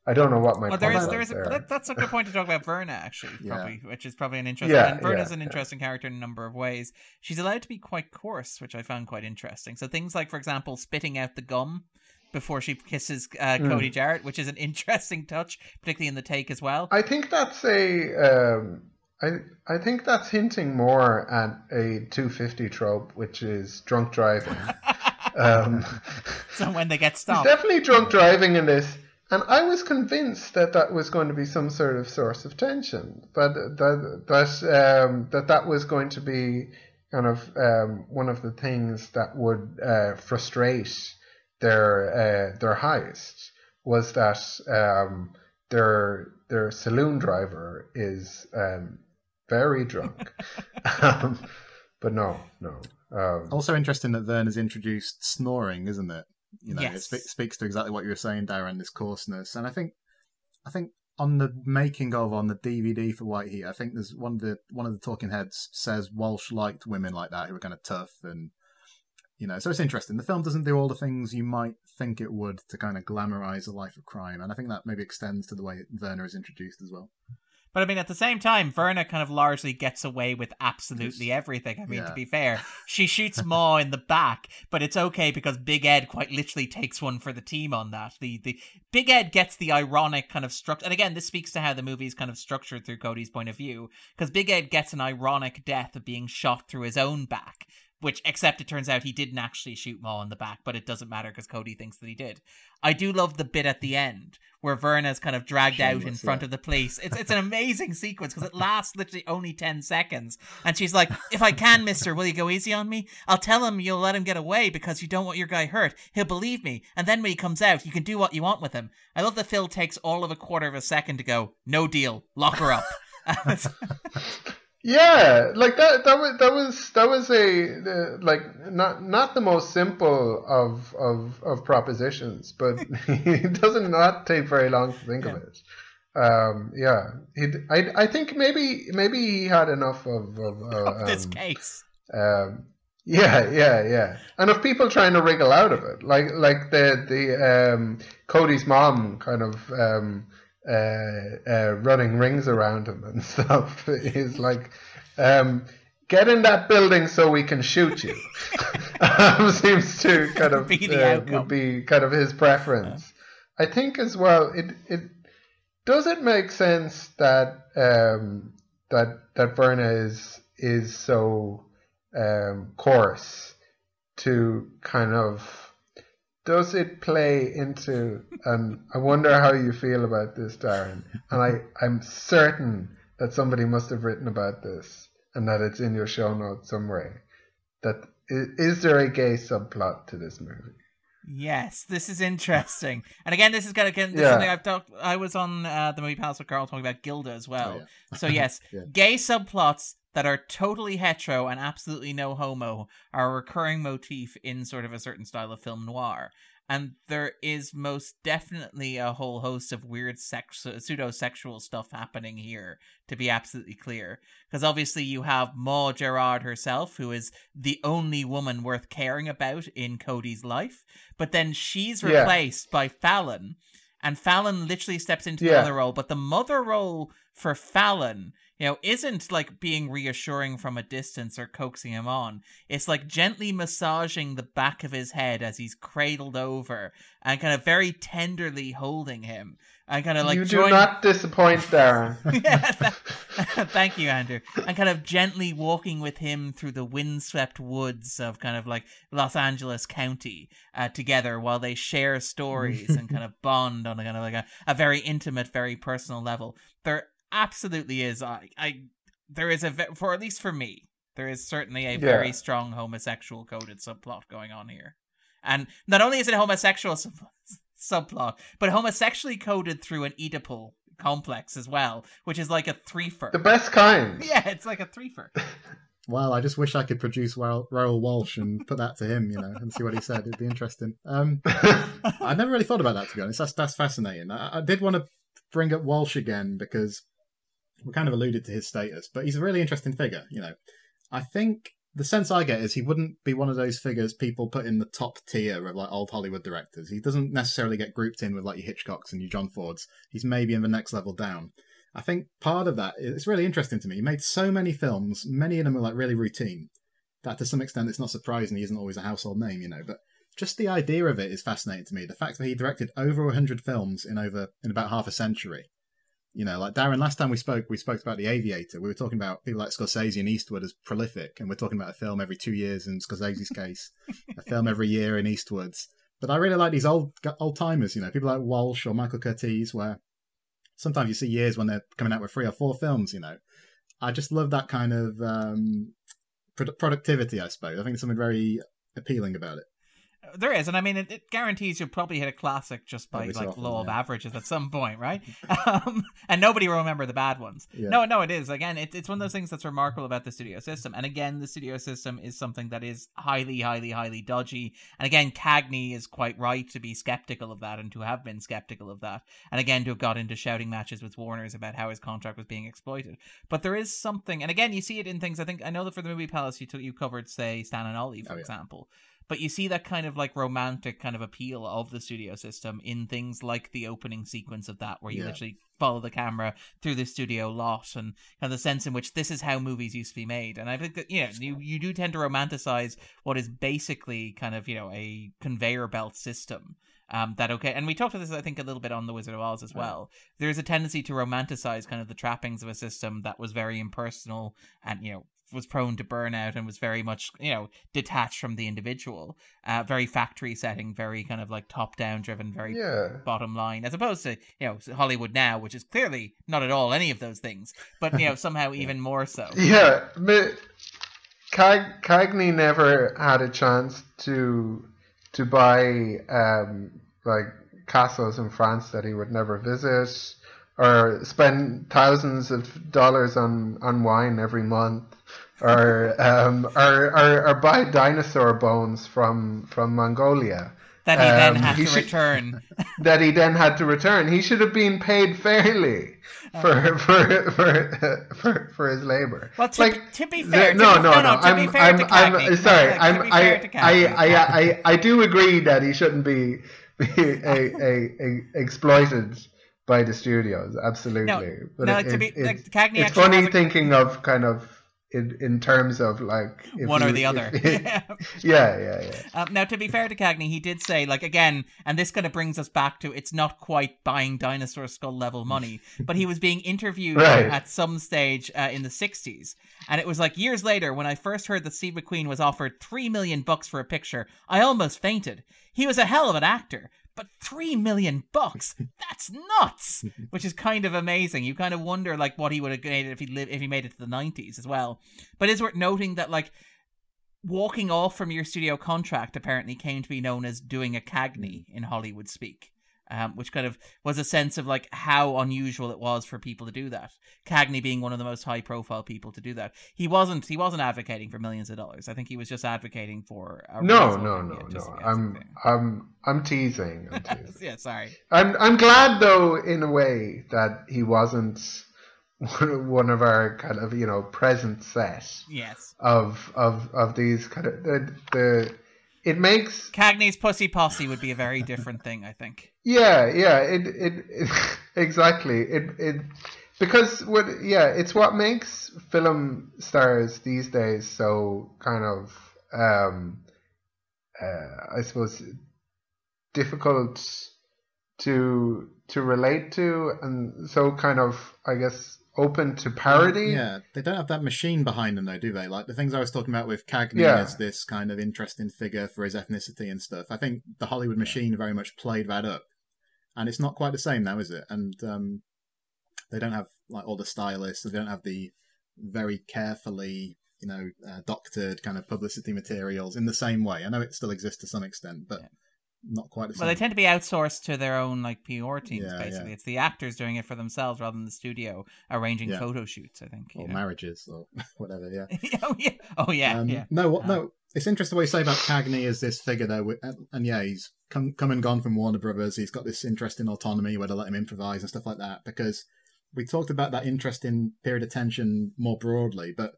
I don't know what my Well, there point is was there is a, there. that, that's a good point to talk about Verna actually, Yeah. probably, which is probably an interesting. Yeah, and Verna's yeah, an yeah. interesting character in a number of ways. She's allowed to be quite coarse, which I found quite interesting. So things like, for example, spitting out the gum before she kisses uh, Mm. Cody Jarrett, which is an interesting touch, particularly in the take as well. I think that's a. Um, I I think that's hinting more at a 250 trope, which is drunk driving. um, so when they get stopped, definitely drunk driving in this, and I was convinced that that was going to be some sort of source of tension. but that that um, that that was going to be kind of um, one of the things that would uh, frustrate their uh, their heist was that um, their their saloon driver is um, very drunk. um, but no, no. Um, Also interesting that Verna's introduced snoring, isn't it? You know, it Yes. spe- speaks to exactly what you were saying, Darren. This coarseness, and I think, I think on the making of on the DVD for White Heat, I think there's one of the one of the talking heads says Walsh liked women like that who were kind of tough and you know, so it's interesting. The film doesn't do all the things you might think it would to kind of glamorize a life of crime, and I think that maybe extends to the way Verna is introduced as well. But I mean, at the same time, Verna kind of largely gets away with absolutely everything. I mean, to be fair, she shoots Ma in the back, but it's okay because Big Ed quite literally takes one for the team on that. The the Big Ed gets the ironic kind of structure, and again, this speaks to how the movie is kind of structured through Cody's point of view, because Big Ed gets an ironic death of being shot through his own back. Which, except it turns out he didn't actually shoot Ma in the back, but it doesn't matter because Cody thinks that he did. I do love the bit at the end where Verna's kind of dragged out in front yeah. of the police. It's it's an amazing sequence because it lasts literally only ten seconds, and she's like, "If I can, Mister, will you go easy on me? I'll tell him you'll let him get away because you don't want your guy hurt. He'll believe me, and then when he comes out, you can do what you want with him." I love that Phil takes all of a quarter of a second to go, "No deal, lock her up." Yeah, like that. That was that was that was a uh, like not not the most simple of of of propositions, but it doesn't not take very long to think of it. Um, yeah, he. I I think maybe maybe he had enough of of uh, this um, case. um, yeah, yeah, yeah, and of people trying to wriggle out of it, like like the the um, Cody's mom kind of um, uh, uh, running rings around him and stuff He's like, um, get in that building so we can shoot you. um, seems to kind of Be uh, would be kind of his preference. I think as well. It it does it make sense that um, that that Verna is is so um, coarse to kind of does it play into and I wonder how you feel about this, Darren. And I, I'm certain that somebody must have written about this and that it's in your show notes somewhere. That is, is there a gay subplot to this movie? Yes, this is interesting. And again, this is kind of this is Yeah. something I've talked. I was on uh, the movie Palace with Carl talking about Gilda as well. Oh, So yes, Yeah. gay subplots that are totally hetero and absolutely no homo are a recurring motif in sort of a certain style of film noir. And there is most definitely a whole host of weird sex, pseudo sexual stuff happening here, to be absolutely clear. Because obviously, you have Ma Jarrett herself, who is the only woman worth caring about in Cody's life. But then she's Yeah. replaced by Fallon, and Fallon literally steps into the Yeah. other role. But the mother role for Fallon, you know, isn't like being reassuring from a distance or coaxing him on. It's like gently massaging the back of his head as he's cradled over and kind of very tenderly holding him and kind of like you join- do not disappoint, Darren. yeah, th- thank you, Andrew. And kind of gently walking with him through the windswept woods of kind of like Los Angeles County uh, together while they share stories and kind of bond on a kind of like a, a very intimate, very personal level. There absolutely is. I, I there is a ve- for at least for me, there is certainly a very strong homosexual coded subplot going on here. And not only is it a homosexual sub- subplot, but homosexually coded through an Oedipal complex as well, which is like a threefer. The best kind. Yeah, it's like a threefer. Well, I just wish I could produce Raoul Walsh and put that to him, you know, and see what he said. It'd be interesting. Um, I never really thought about that, to be honest. That's, that's fascinating. I, I did want to bring up Walsh again because we kind of alluded to his status, but he's a really interesting figure, you know. I think the sense I get is he wouldn't be one of those figures people put in the top tier of like old Hollywood directors. He doesn't necessarily get grouped in with like your Hitchcocks and your John Fords. He's maybe in the next level down. I think part of that it's really interesting to me. He made so many films, many of them are like really routine, that to some extent it's not surprising he isn't always a household name, you know. But just the idea of it is fascinating to me. The fact that he directed over 100 films in over in about half a century. You know, like Darren, last time we spoke, we spoke about The Aviator. We were talking about people like Scorsese and Eastwood as prolific, and we're talking about a film every two years in Scorsese's case, a film every year in Eastwood's. But I really like these old old timers, you know, people like Walsh or Michael Curtiz, where sometimes you see years when they're coming out with three or four films. You know, I just love that kind of um, productivity. I suppose I think there's something very appealing about it. There is, and I mean, it, it, guarantees you'll probably hit a classic just by like often, law yeah. of averages at some point, right? um, and nobody will remember the bad ones. Yeah. No, no, it is. Again, it, it's one of those things that's remarkable about the studio system. And again, the studio system is something that is highly, highly, highly dodgy. And again, Cagney is quite right to be skeptical of that and to have been skeptical of that. And again, to have got into shouting matches with Warner's about how his contract was being exploited. But there is something, and again, you see it in things. I think I know that for the movie Palace, you took you covered, say, Stan and Ollie, for oh, yeah. example but you see that kind of like romantic kind of appeal of the studio system in things like the opening sequence of that where you yeah. literally follow the camera through the studio lot and kind of the sense in which this is how movies used to be made. And i think that you know you, you do tend to romanticize what is basically kind of you know a conveyor belt system um, that okay and we talked about this i think a little bit on the wizard of oz as well. There's a tendency to romanticize kind of the trappings of a system that was very impersonal and you know was prone to burnout and was very much you know detached from the individual. Uh, very factory setting very kind of like top down driven very yeah. bottom line as opposed to you know hollywood now which is clearly not at all any of those things but you know somehow even more so. Yeah Cag- cagney never had a chance to to buy um like castles in france that he would never visit or spend thousands of dollars on, on wine every month or, um, or, or, or buy dinosaur bones from, from Mongolia. That he then um, had he to should, return. that he then had to return. He should have been paid fairly for for for for, for his labor. Well, to, like, to be fair, no, no, no, no. I'm, I'm, I'm sorry. I'm, I, I, I, I, do agree that he shouldn't be, be a, exploited by the studios. Absolutely. No, but no, to be, it, like, Cagney it's funny thinking of kind of in, in terms of like one or the other. yeah, yeah, yeah. Um, now, to be fair to Cagney, he did say like again, and this kind of brings us back to it's not quite buying dinosaur skull level money, but he was being interviewed right. at some stage uh, in the '60s, and it was like years later when I first heard that Steve McQueen was offered three million bucks for a picture, I almost fainted. He was a hell of an actor, but three million bucks? That's nuts! Which is kind of amazing. You kind of wonder like what he would have made if he lived if he made it to the 90s as well. But it's worth noting that like walking off from your studio contract apparently came to be known as doing a cagney in hollywood speak um, which kind of was a sense of like how unusual it was for people to do that. Cagney being one of the most high profile people to do that. He wasn't he wasn't advocating for millions of dollars. I think he was just advocating for no no no no. I'm I'm I'm teasing. I'm teasing. yeah, sorry. I'm I'm glad though in a way that he wasn't one of our kind of you know present set yes of of of these kind of the the it makes Cagney's pussy posse would be a very different thing, I think. Yeah, yeah, it, it, it exactly. It it because what yeah, it's what makes film stars these days so kind of um uh, I suppose difficult to to relate to and so kind of I guess open to parody. Yeah, they don't have that machine behind them, though, do they? Like the things I was talking about with Cagney yeah. as this kind of interesting figure for his ethnicity and stuff. I think the Hollywood machine very much played that up, and it's not quite the same now, is it? And um, they don't have like all the stylists. They don't have the very carefully, you know, uh, doctored kind of publicity materials in the same way. I know it still exists to some extent, but. Yeah not quite the same. Well, they tend to be outsourced to their own like PR teams. Yeah, basically, yeah. it's the actors doing it for themselves rather than the studio arranging Yeah. photo shoots. I think. or know. marriages or whatever. Yeah. oh yeah. Oh yeah. Um. No, what, Uh, no. It's interesting what you say about Cagney as this figure though, and, and yeah, he's come come and gone from Warner Brothers. He's got this interesting autonomy where they let him improvise and stuff like that. Because we talked about that interesting period of tension more broadly, but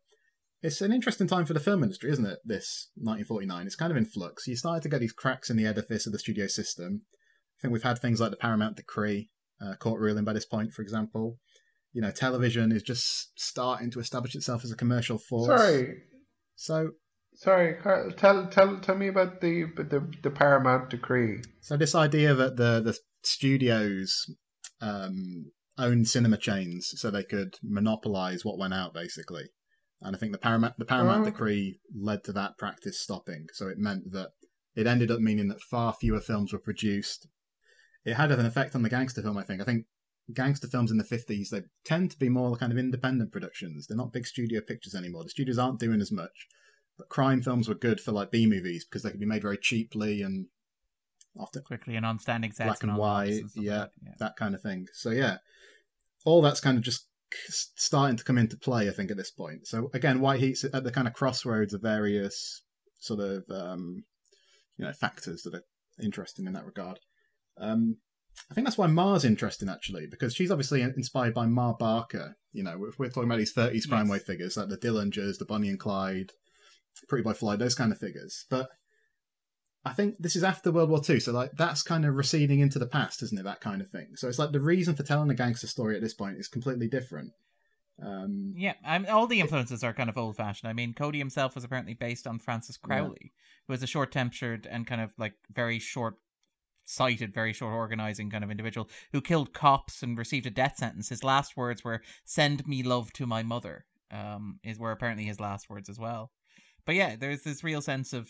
it's an interesting time for the film industry, isn't it? This 1949. It's kind of in flux. You started to get these cracks in the edifice of the studio system. I think we've had things like the Paramount Decree, uh, court ruling by this point, for example. You know, television is just starting to establish itself as a commercial force. Sorry, So sorry. Carl, Tell tell tell me about the the the Paramount decree. So this idea that the the studios um, own cinema chains, so they could monopolize what went out, basically. And I think the Paramount the Paramount Oh. decree led to that practice stopping. So it meant that it ended up meaning that far fewer films were produced. It had an effect on the gangster film. I think. I think gangster films in the fifties they tend to be more kind of independent productions. They're not big studio pictures anymore. The studios aren't doing as much. But crime films were good for like B movies because they could be made very cheaply and often Quickly and on standing sets Black and all that white, and stuff like yeah. that, yeah. that kind of thing. So yeah, all that's kind of just c- starting to come into play, I think, at this point. So again, White Heat's at the kind of crossroads of various sort of um, you know factors that are interesting in that regard. Um, I think that's why Mar's interesting actually, because she's obviously inspired by Ma Barker. You know, we're, we're talking about these thirties crime Yes. wave figures like the Dillingers, the Bonnie and Clyde, Pretty Boy Floyd, those kind of figures. But I think this is after World War II, so like that's kind of receding into the past, isn't it? That kind of thing. So it's like the reason for telling a gangster story at this point is completely different. Um, Yeah, I'm, all the influences are kind of old fashioned. I mean, Cody himself was apparently based on Francis Yeah. Crowley, who was a short tempered and kind of like very short sighted, very short organizing kind of individual who killed cops and received a death sentence. His last words were, Send me love to my mother, um, is were apparently his last words as well. But yeah, there's this real sense of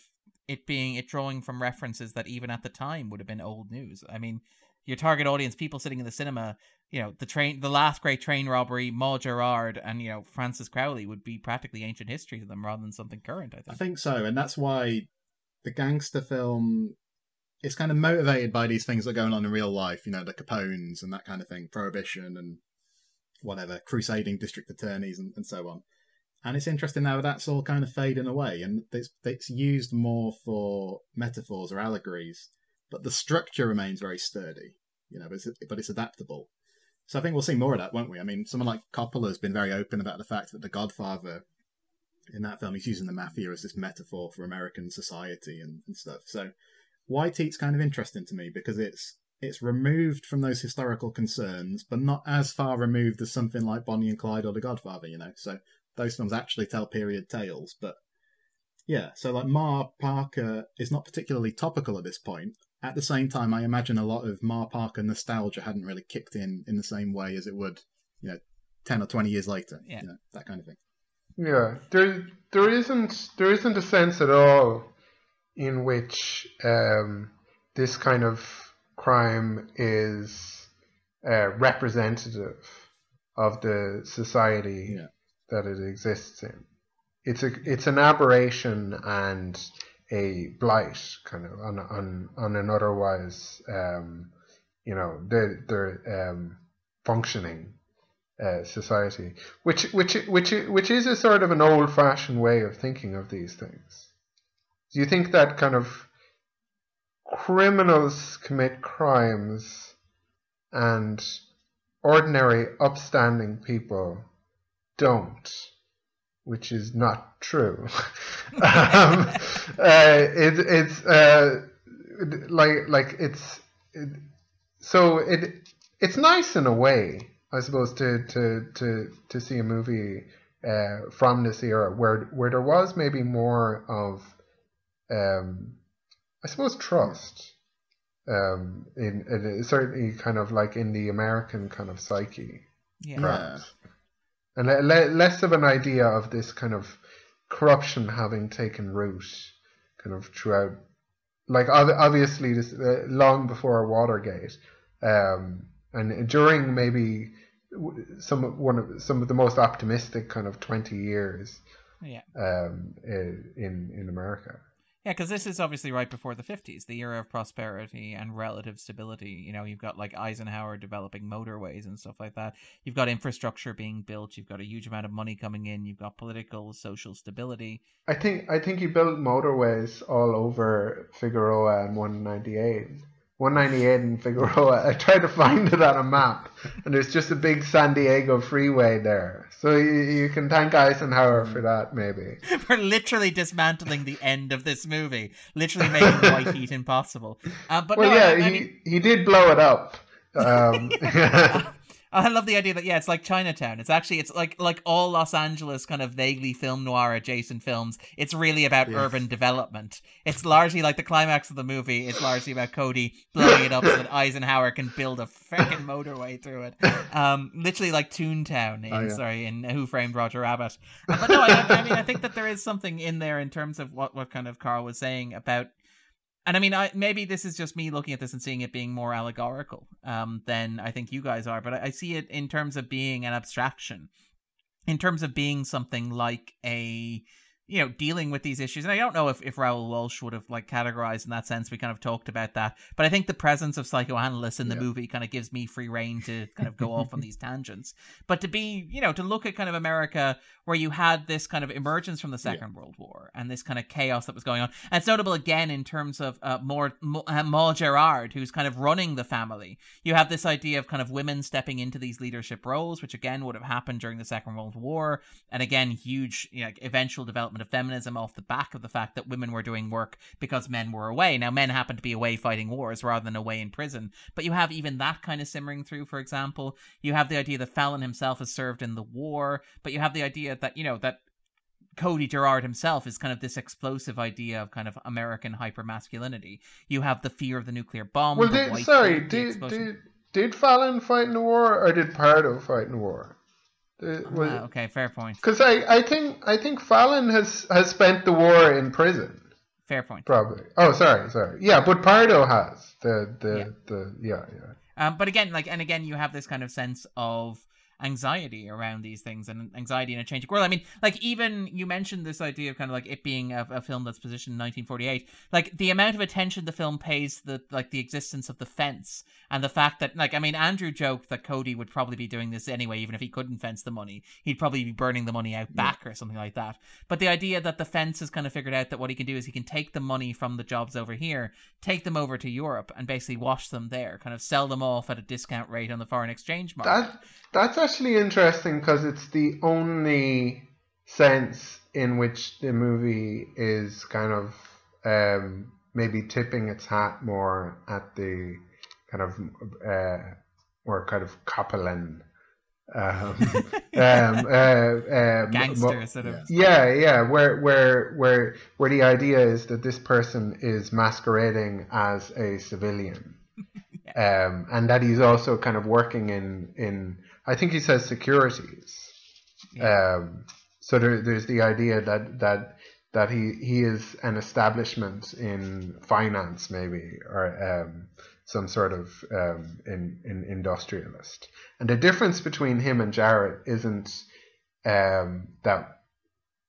it being, it drawing from references that even at the time would have been old news. I mean, your target audience, people sitting in the cinema, you know, the train, the last great train robbery, Ma Jarrett, and you know Francis Crowley would be practically ancient history to them rather than something current. I think. I think. so, and that's why the gangster film is kind of motivated by these things that are going on in real life. You know, the Capones and that kind of thing, prohibition and whatever, crusading district attorneys and, and so on. And it's interesting now that's all kind of fading away, and it's it's used more for metaphors or allegories, but the structure remains very sturdy. You know, but it's, but it's adaptable. So I think we'll see more of that, won't we? I mean, someone like Coppola's been very open about the fact that The Godfather in that film, he's using the mafia as this metaphor for American society and, and stuff. So White Heat's kind of interesting to me because it's it's removed from those historical concerns, but not as far removed as something like Bonnie and Clyde or The Godfather, you know. So those films actually tell period tales, but yeah, so like Ma Barker is not particularly topical at this point. At the same time, I imagine a lot of Ma Barker nostalgia hadn't really kicked in in the same way as it would, you know, ten or twenty years later. Yeah. you know, that kind of thing. Yeah, there there isn't there isn't a sense at all in which um, this kind of crime is uh, representative of the society Yeah. That it exists in. It's a it's an aberration and a blight, kind of on on on an otherwise um, you know they're they're um, functioning uh, society, which which which which is a sort of an old-fashioned way of thinking of these things. Do you think that kind of criminals commit crimes and ordinary, upstanding people don't? Which is not true. um, uh, it, it's uh, like like it's it, so it it's nice in a way, I suppose, to to to to see a movie uh, from this era where where there was maybe more of, um, I suppose, trust. Um, in, in certainly kind of like in the American kind of psyche, Yeah. perhaps, and le- le- less of an idea of this kind of corruption having taken root, kind of throughout. Like ob- obviously, this uh, long before Watergate, um, and during maybe some of- one of some of the most optimistic kind of twenty years Yeah. um, in in America. Yeah, because this is obviously right before the 50s, the era of prosperity and relative stability. You know, you've got like Eisenhower developing motorways and stuff like that. You've got infrastructure being built. You've got a huge amount of money coming in. You've got political, social stability. I think I think he built motorways all over Figueroa and 198. 198 in Figueroa. I tried to find it on a map, and there's just a big San Diego freeway there. So you, you can thank Eisenhower for that, maybe. We're literally dismantling the end of this movie, literally making white heat impossible. Uh, but well, no, yeah, I, I he mean, he did blow it up. Um, I love the idea that yeah, it's like Chinatown. It's actually it's like like all Los Angeles kind of vaguely film noir adjacent films. It's really about Yes. urban development. It's largely like the climax of the movie. It's largely about Cody blowing it up so that Eisenhower can build a freaking motorway through it. Um, literally like Toontown in Oh, yeah. sorry in Who Framed Roger Rabbit. But no, I, I mean I think that there is something in there in terms of what what kind of Carl was saying about and I mean, I, maybe this is just me looking at this and seeing it being more allegorical um, than I think you guys are, but I, I see it in terms of being an abstraction, in terms of being something like a, you know, dealing with these issues. And I don't know if, if Raoul Walsh would have like categorized in that sense. We kind of talked about that, but I think the presence of psychoanalysts in the Yeah. movie kind of gives me free reign to kind of go off on these tangents. But to be, you know, to look at kind of America where you had this kind of emergence from the Second World War and this kind of chaos that was going on. And it's notable again in terms of uh, more Mo- uh, Ma Jarrett, who's kind of running the family. You have this idea of kind of women stepping into these leadership roles, which again would have happened during the Second World War, and again huge you know, eventual development of feminism off the back of the fact that women were doing work because men were away. Now men happened to be away fighting wars rather than away in prison, but you have even that kind of simmering through. For example, you have the idea that Fallon himself has served in the war, but you have the idea that you know that Cody Jarrett himself is kind of this explosive idea of kind of American hypermasculinity. You have the fear of the nuclear bomb. well, did, sorry, did, did did Fallon fight in the war or did Pardo fight in the war? Uh, was- Ah, okay, fair point. Because I, I think I think Fallon has has spent the war in prison, Fair point. probably. Oh, sorry, sorry. Yeah, but Pardo has the the Yeah. the yeah yeah. Um, but again, like, and again, you have this kind of sense of anxiety around these things and anxiety in a changing world. I mean, like, even you mentioned this idea of kind of like it being a, a film that's positioned in 1948. Like, the amount of attention the film pays to the like the existence of the fence and the fact that, like, I mean, Andrew joked that Cody would probably be doing this anyway, even if he couldn't fence the money. He'd probably be burning the money out back or something like that. But the idea that the fence has kind of figured out that what he can do is he can take the money from the jobs over here, take them over to Europe, and basically wash them there, kind of sell them off at a discount rate on the foreign exchange market. That that's actually interesting because it's the only sense in which the movie is kind of um, maybe tipping its hat more at the kind of uh, more kind of Coppolan. Um, um, uh, uh, Gangster sort of. Yeah. yeah, yeah, where where where where the idea is that this person is masquerading as a civilian, um, and that he's also kind of working in in I think he says securities. Um, so there, there's the idea that that that he he is an establishment in finance maybe or um, some sort of um, in, in industrialist. And the difference between him and Jarrett isn't um, that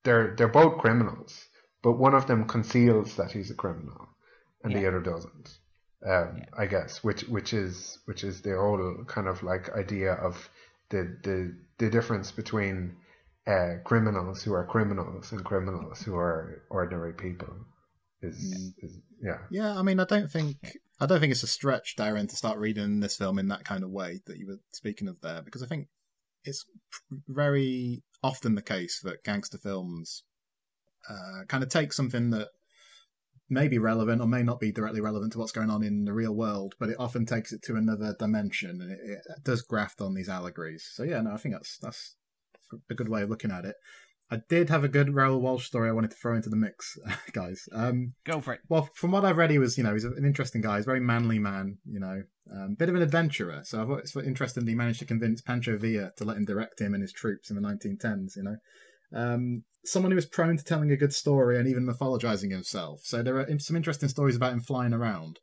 they're they're both criminals, but one of them conceals that he's a criminal, and the other doesn't. Um, Yeah. I guess, which which is which is the whole kind of like idea of the the the difference between uh, criminals who are criminals and criminals who are ordinary people. Is, Mm. is yeah. Yeah, I mean, I don't think I don't think it's a stretch, Darren, to start reading this film in that kind of way that you were speaking of there, because I think it's very often the case that gangster films uh, kind of take something that may be relevant or may not be directly relevant to what's going on in the real world, but it often takes it to another dimension and it, it does graft on these allegories. So yeah, no, I think that's that's a good way of looking at it. I did have a good Raoul Walsh story I wanted to throw into the mix, guys. Um, Go for it. well, from what I've read, he was, you know, he's an interesting guy. He's a very manly man, you know, um, bit of an adventurer. So I thought it's interesting that he managed to convince Pancho Villa to let him direct him and his troops in the 1910s, you know. Um, someone who was prone to telling a good story and even mythologizing himself. So there are some interesting stories about him flying around.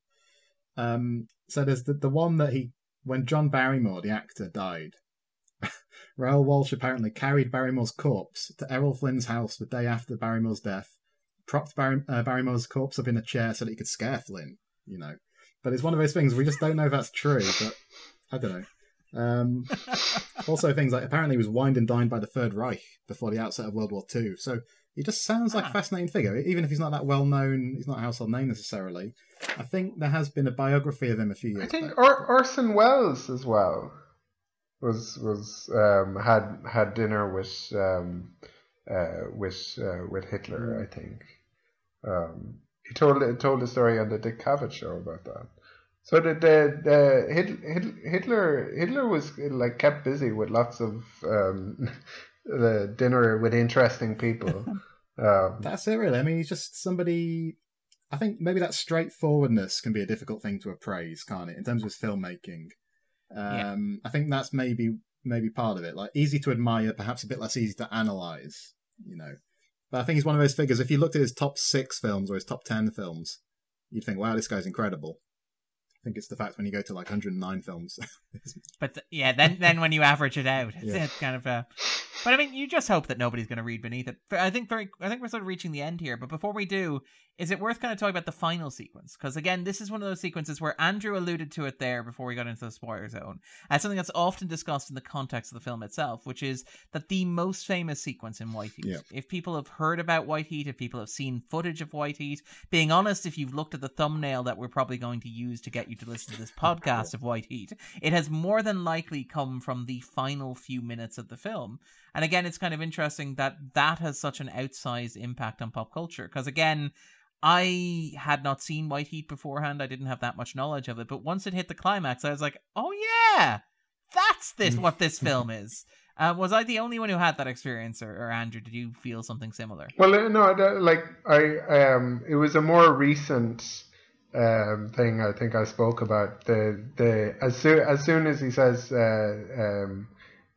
Um, so there's the, the one that he, when John Barrymore, the actor, died, Raoul Walsh apparently carried Barrymore's corpse to Errol Flynn's house the day after Barrymore's death, propped Barry, uh, Barrymore's corpse up in a chair so that he could scare Flynn. You know, but it's one of those things we just don't know if that's true. But I don't know. Um, also, things like apparently he was wined and dined by the Third Reich before the outset of World War II. So he just sounds like a fascinating figure, even if he's not that well known. He's not a household name necessarily. I think there has been a biography of him a few years. Ago. I think Orson Welles as well was was um, had had dinner with um, uh, with uh, with Hitler. I think um, he told told a story on the Dick Cavett show about that. So the the, the Hitler, Hitler Hitler was like kept busy with lots of um, the dinner with interesting people. Um, That's it, really. I mean, he's just somebody. I think maybe that straightforwardness can be a difficult thing to appraise, can't it? In terms of his filmmaking, um, I think that's maybe maybe part of it. Like easy to admire, perhaps a bit less easy to analyze. You know, but I think he's one of those figures. If you looked at his top six films or his top ten films, you'd think, "Wow, this guy's incredible." I think it's the fact when you go to like 109 films. But th- yeah, then then when you average it out, it's, Yeah. it's kind of a. But I mean, you just hope that nobody's going to read beneath it. I think very, I think we're sort of reaching the end here. But before we do, is it worth kind of talking about the final sequence? Because again, this is one of those sequences where Andrew alluded to it there before we got into the spoiler zone. As something that's often discussed in the context of the film itself, which is that the most famous sequence in White Heat. Yeah. If people have heard about White Heat, if people have seen footage of White Heat, being honest, if you've looked at the thumbnail that we're probably going to use to get you to listen to this podcast of White Heat, it has more than likely come from the final few minutes of the film. And again, it's kind of interesting that that has such an outsized impact on pop culture. Because again, I had not seen White Heat beforehand. I didn't have that much knowledge of it. But once it hit the climax, I was like, oh yeah, that's this what this film is. Uh, was I the only one who had that experience, or, or Andrew? Did you feel something similar? Well, uh, no, like I um, it was a more recent um thing. I think I spoke about the the as soon as soon as he says uh, um,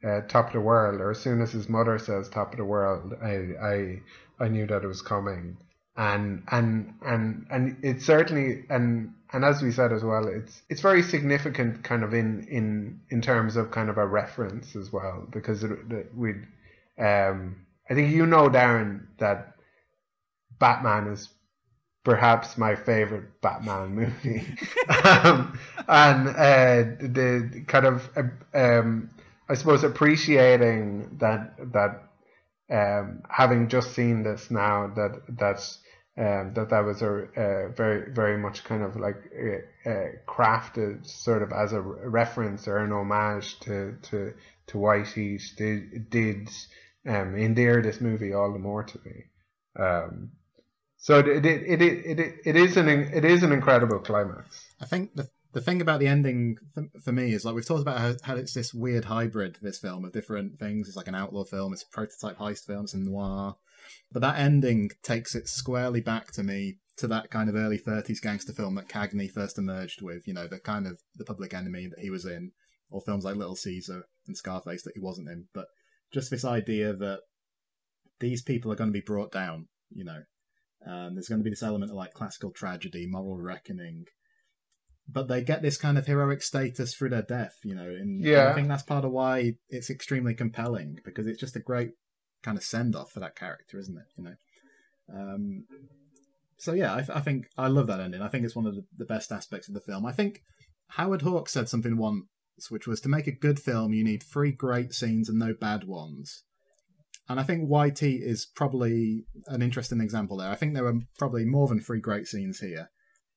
uh, top of the world, or as soon as his mother says top of the world, I I I knew that it was coming, and and and and it's certainly and and as we said as well, it's it's very significant, kind of in in in terms of kind of a reference as well, because we'd um I think you know Darren that Batman is perhaps my favorite Batman movie, um, and uh, the kind of uh, um, I suppose appreciating that that um, having just seen this now that that's um, that that was a uh, very very much kind of like uh, uh, crafted sort of as a reference or an homage to to to White Heat did did um, endear this movie all the more to me. Um, so it it, it it it it is an it is an incredible climax. I think the the thing about the ending for, for me is like we've talked about how, how it's this weird hybrid. This film of different things. It's like an outlaw film. It's a prototype heist film. It's a noir. But that ending takes it squarely back to me to that kind of early 30s gangster film that Cagney first emerged with, you know, the kind of the public enemy that he was in, or films like Little Caesar and Scarface that he wasn't in. But just this idea that these people are going to be brought down, you know. Um, there's going to be this element of like classical tragedy, moral reckoning, but they get this kind of heroic status through their death, you know. And Yeah. I think that's part of why it's extremely compelling because it's just a great kind of send off for that character, isn't it? You know. Um, so yeah, I, th- I think I love that ending. I think it's one of the, the best aspects of the film. I think Howard Hawks said something once, which was to make a good film, you need three great scenes and no bad ones. And I think White Heat is probably an interesting example there. I think there were probably more than three great scenes here,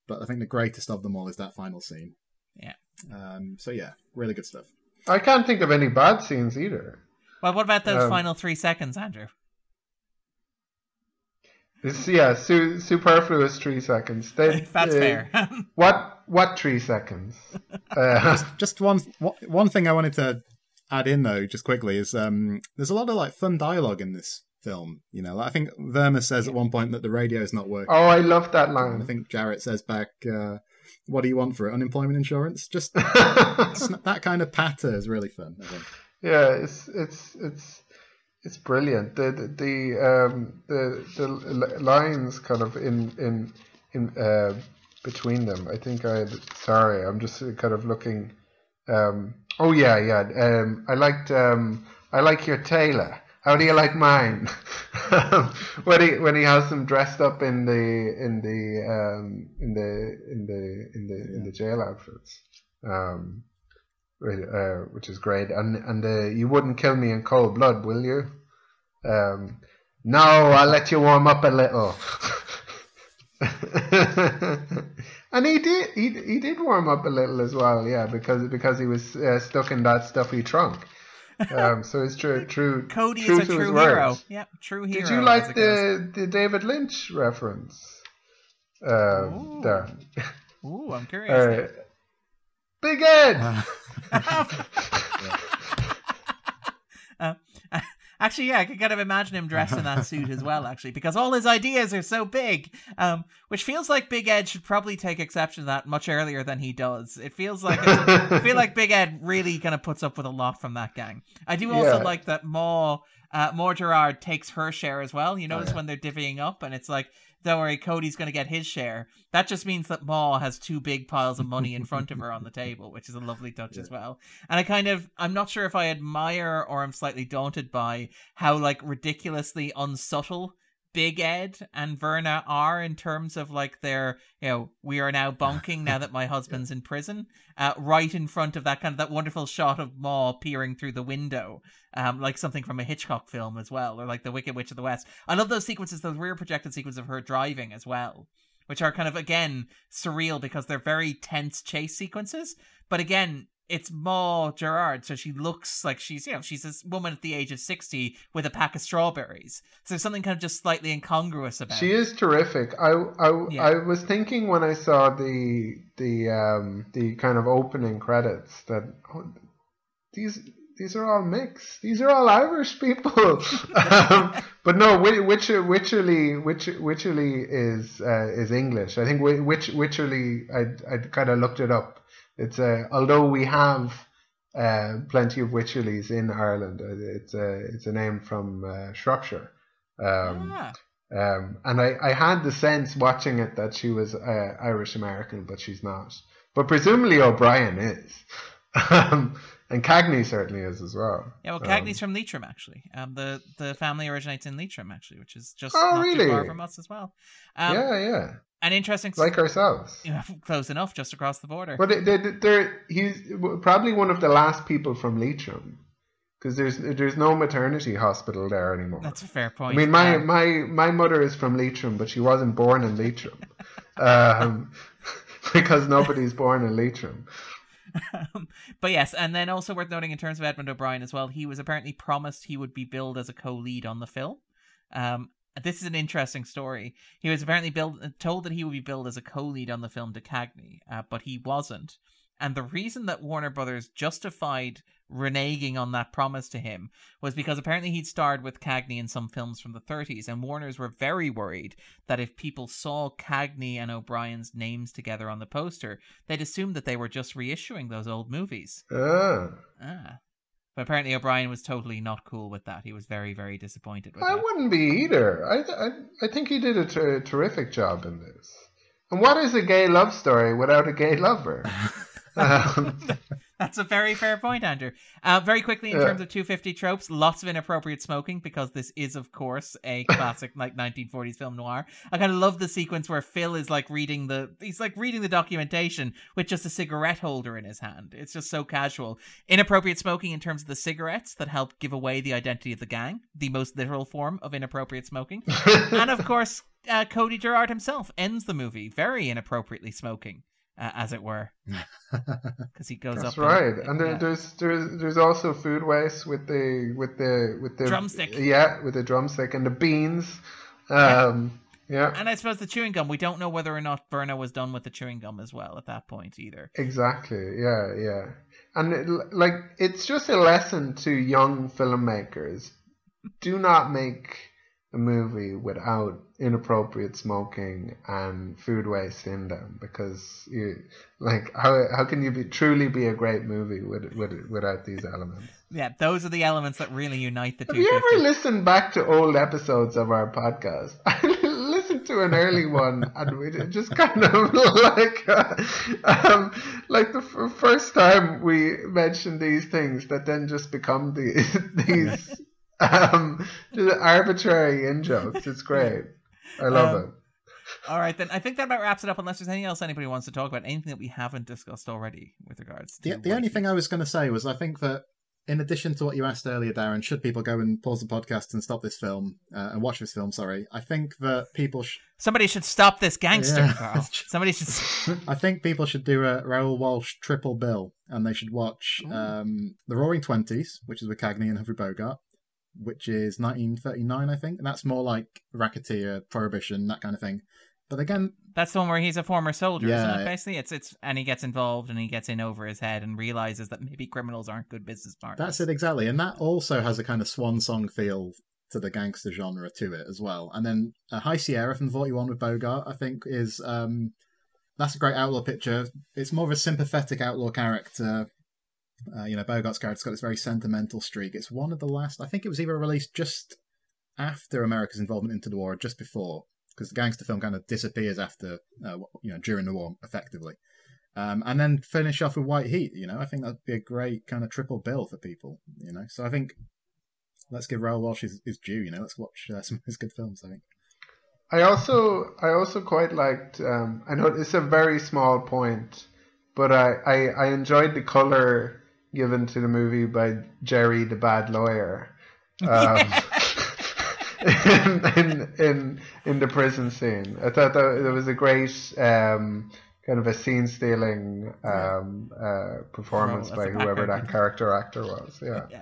but I think the greatest of them all is that final scene. Yeah. Um, so yeah, really good stuff. I can't think of any bad scenes either. Well, what about those Um, final three seconds, Andrew? It's, yeah, su- superfluous three seconds. They, That's uh, fair. What what three seconds? Uh, Just one one thing I wanted to add in though, just quickly, is um, there's a lot of like fun dialogue in this film. You know, I think Verna says at one point that the radio is not working. oh, I love that And I think Jarrett says back, uh, "What do you want for it? Unemployment insurance?" Just that kind of patter is really fun. I think. yeah, it's it's it's it's brilliant. The the the, um, the, the lines kind of in in in uh, between them. I think I sorry, I'm just kind of looking. Um, oh yeah, yeah. Um, I liked um, I like your tailor. How do you like mine? when he when he has them dressed up in the in the um, in the in the in the in the jail outfits, um, uh, which is great. And and uh, you wouldn't kill me in cold blood, will you? Um, no, I'll let you warm up a little. and he did he, he did warm up a little as well, yeah, because because he was uh, stuck in that stuffy trunk. Um, so it's true, true. Cody true is a true hero. words. Yep, true hero. Did you like goes. the the David Lynch reference? Uh, Ooh. Darren? Ooh, I'm curious. Uh, Big Ed. Uh, actually, yeah, I could kind of imagine him dressed in that suit as well, actually, because all his ideas are so big. Um, which feels like Big Ed should probably take exception to that much earlier than he does. It feels like I feel like Big Ed really kind of puts up with a lot from that gang. I do also Yeah. like that more uh, Ma Jarrett takes her share as well. You notice yeah. when they're divvying up, and it's like, don't worry, Cody's going to get his share. That just means that Ma has two big piles of money in front of her on the table, which is a lovely touch as well. And I kind of, I'm not sure if I admire or I'm slightly daunted by how like ridiculously unsubtle Big Ed and Verna are in terms of like their, you know, we are now bunking now that my husband's in prison, uh, right in front of that kind of that wonderful shot of Ma peering through the window, um, like something from a Hitchcock film as well, or like The Wicked Witch of the West. I love those sequences, those rear projected sequences of her driving as well, which are kind of again surreal because they're very tense chase sequences. But again, it's Ma Jarrett, so she looks like she's you know she's this woman at the age of sixty with a pack of strawberries. So something kind of just slightly incongruous about. It. She it. is terrific. I, I, Yeah. I was thinking when I saw the the um, the kind of opening credits that oh, these these are all mixed. These are all Irish people. um, but no, Wi- Witcher, Wycherly, Witcher, Wycherly is uh, is English. I think Wi- Witch, Wycherly. I I kind of looked it up. It's uh, although we have uh, plenty of Wycherlys in Ireland. uh, It's a it's a name from uh, Shropshire. Um, Ah. um, and I, I had the sense watching it that she was uh, Irish American, but she's not. But presumably O'Brien is. um, and Cagney certainly is as well. Yeah, well, Um, Cagney's from Leitrim, actually. Um, the the family originates in Leitrim, actually, which is just Oh, not really? too far from us as well. Um, yeah, yeah. An interesting, Like ourselves. Yeah, close enough, just across the border. But they, they, they're, he's probably one of the last people from Leitrim. Because there's there's no maternity hospital there anymore. That's a fair point I mean, my, Um, my, my mother is from Leitrim, but she wasn't born in Leitrim. um, because nobody's born in Leitrim. Um, but yes, and then also worth noting in terms of Edmund O'Brien as well, he was apparently promised he would be billed as a co-lead on the film. Um, this is an interesting story. He was apparently billed, told that he would be billed as a co-lead on the film De Cagney, uh, but he wasn't. And the reason that Warner Brothers justified reneging on that promise to him was because apparently he'd starred with Cagney in some films from the 30s, and Warners were very worried that if people saw Cagney and O'Brien's names together on the poster, they'd assume that they were just reissuing those old movies. Ah. Ah. But apparently O'Brien was totally not cool with that. He was very, very disappointed with I that. wouldn't be either. I, I, I think he did a ter- terrific job in this. And what is a gay love story without a gay lover? um, That's a very fair point, Andrew. Uh, very quickly, in Yeah. terms of 250 tropes, lots of inappropriate smoking because this is, of course, a classic like 1940s film noir. I kind of love the sequence where Phil is like reading the he's like reading the documentation with just a cigarette holder in his hand. It's just so casual. Inappropriate smoking in terms of the cigarettes that help give away the identity of the gang, the most literal form of inappropriate smoking. and of course, uh, Cody Jarrett himself ends the movie very inappropriately smoking, uh, as it were, because he goes That's up. right. and, And there, yeah. there's there's there's also food waste with the with the with the Drumstick. Yeah, with the drumstick and the beans. Um, yeah. And I suppose the chewing gum, we don't know whether or not Verna was done with the chewing gum as well at that point either. Exactly. Yeah, yeah. And it, like it's just a lesson to young filmmakers. Do not make a movie without inappropriate smoking and food waste in them because you like how how can you be truly be a great movie with, with without these elements? Yeah, those are the elements that really unite the Have two. you ever listened back to old episodes of our podcast? I listened to an early one, and we just kind of like, uh, um, like the f- first time we mentioned these things that then just become the, these Um, just arbitrary in jokes. It's great. I love Um, it. All right, then I think that about wraps it up. Unless there's anything else anybody wants to talk about, anything that we haven't discussed already with regards to The, the only thing I was going to say was I think that in addition to what you asked earlier, Darren, should people go and pause the podcast and stop this film uh, and watch this film? Sorry, I think that people. Sh- somebody should stop this gangster. Yeah. Carl. Somebody should. I think people should do a Raoul Walsh triple bill, and they should watch um, the Roaring Twenties, which is with Cagney and Humphrey Bogart, which is 1939, I think, and that's more like racketeer, prohibition, that kind of thing. But again, That's the one where he's a former soldier, isn't it? Basically, it's it's and he gets involved and he gets in over his head and realizes that maybe criminals aren't good business partners. That's it exactly, and that also has a kind of swan song feel to the gangster genre to it as well. And then uh, High Sierra from Forty One with Bogart, I think, is um, that's a great outlaw picture. It's more of a sympathetic outlaw character. Uh, you know, Bogart's character's got this very sentimental streak. It's one of the last. I think it was either released just after America's involvement into the war, or just before, because the gangster film kind of disappears after, uh, you know, during the war, effectively. Um, and then finish off with White Heat. You know, I think that'd be a great kind of triple bill for people. You know, so I think let's give Raoul Walsh his, his due. You know, let's watch uh, some of his good films. I think. I also I also quite liked. Um, I know it's a very small point, but I, I, I enjoyed the color given to the movie by Jerry the Bad Lawyer. Um, in, in in in the prison scene, I thought that there was a great um, kind of a scene stealing um, uh, performance by whoever that character actor was. Yeah. yeah.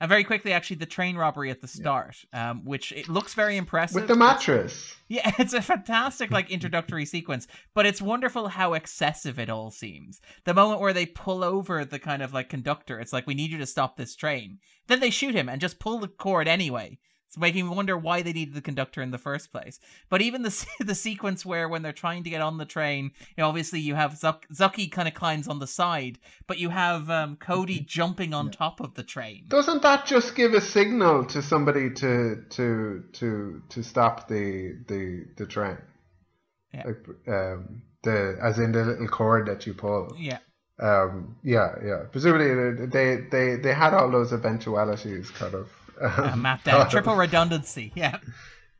And very quickly, actually, the train robbery at the start, um, which it looks very impressive. With the mattress. Yeah, it's a fantastic like introductory sequence, but it's wonderful how excessive it all seems. The moment where they pull over the kind of like conductor, it's like we need you to stop this train. Then they shoot him and just pull the cord anyway. It's making me wonder why they needed the conductor in the first place. But even the the sequence where when they're trying to get on the train, you know, obviously you have Zuck- Zucky kind of climbs on the side, but you have um, Cody jumping on top of the train. Doesn't that just give a signal to somebody to to to to stop the the the train? Yeah. Like, um, the as in the little cord that you pull. Yeah. Um, yeah, yeah. Presumably they they they had all those eventualities kind of Uh, mapped thought out. Triple redundancy. Yeah.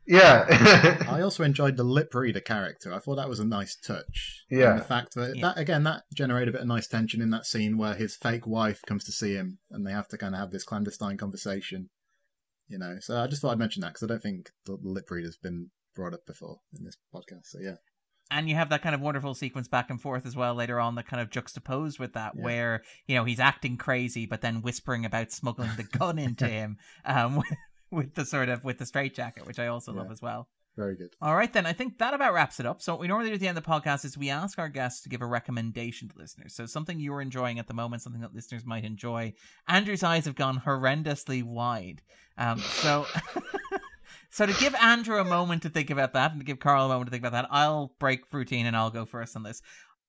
Yeah. I also enjoyed the lip reader character. I thought that was a nice touch. Yeah. And the fact that, Yeah. that again, that generated a bit of nice tension in that scene where his fake wife comes to see him, and they have to kind of have this clandestine conversation. You know, so I just thought I'd mention that because I don't think the lip reader's been brought up before in this podcast. So yeah, and you have that kind of wonderful sequence back and forth as well later on that kind of juxtaposed with that Yeah. where you know he's acting crazy but then whispering about smuggling the gun into him um with, with the sort of with the straitjacket which i also love as well. Very good. all right then. I think that about wraps it up. So what we normally do at the end of the podcast is we ask our guests to give a recommendation to listeners. So something you're enjoying at the moment something that listeners might enjoy. Andrew's eyes have gone horrendously wide. Um so So to give Andrew a moment to think about that, and to give Carl a moment to think about that, I'll break routine and I'll go first on this.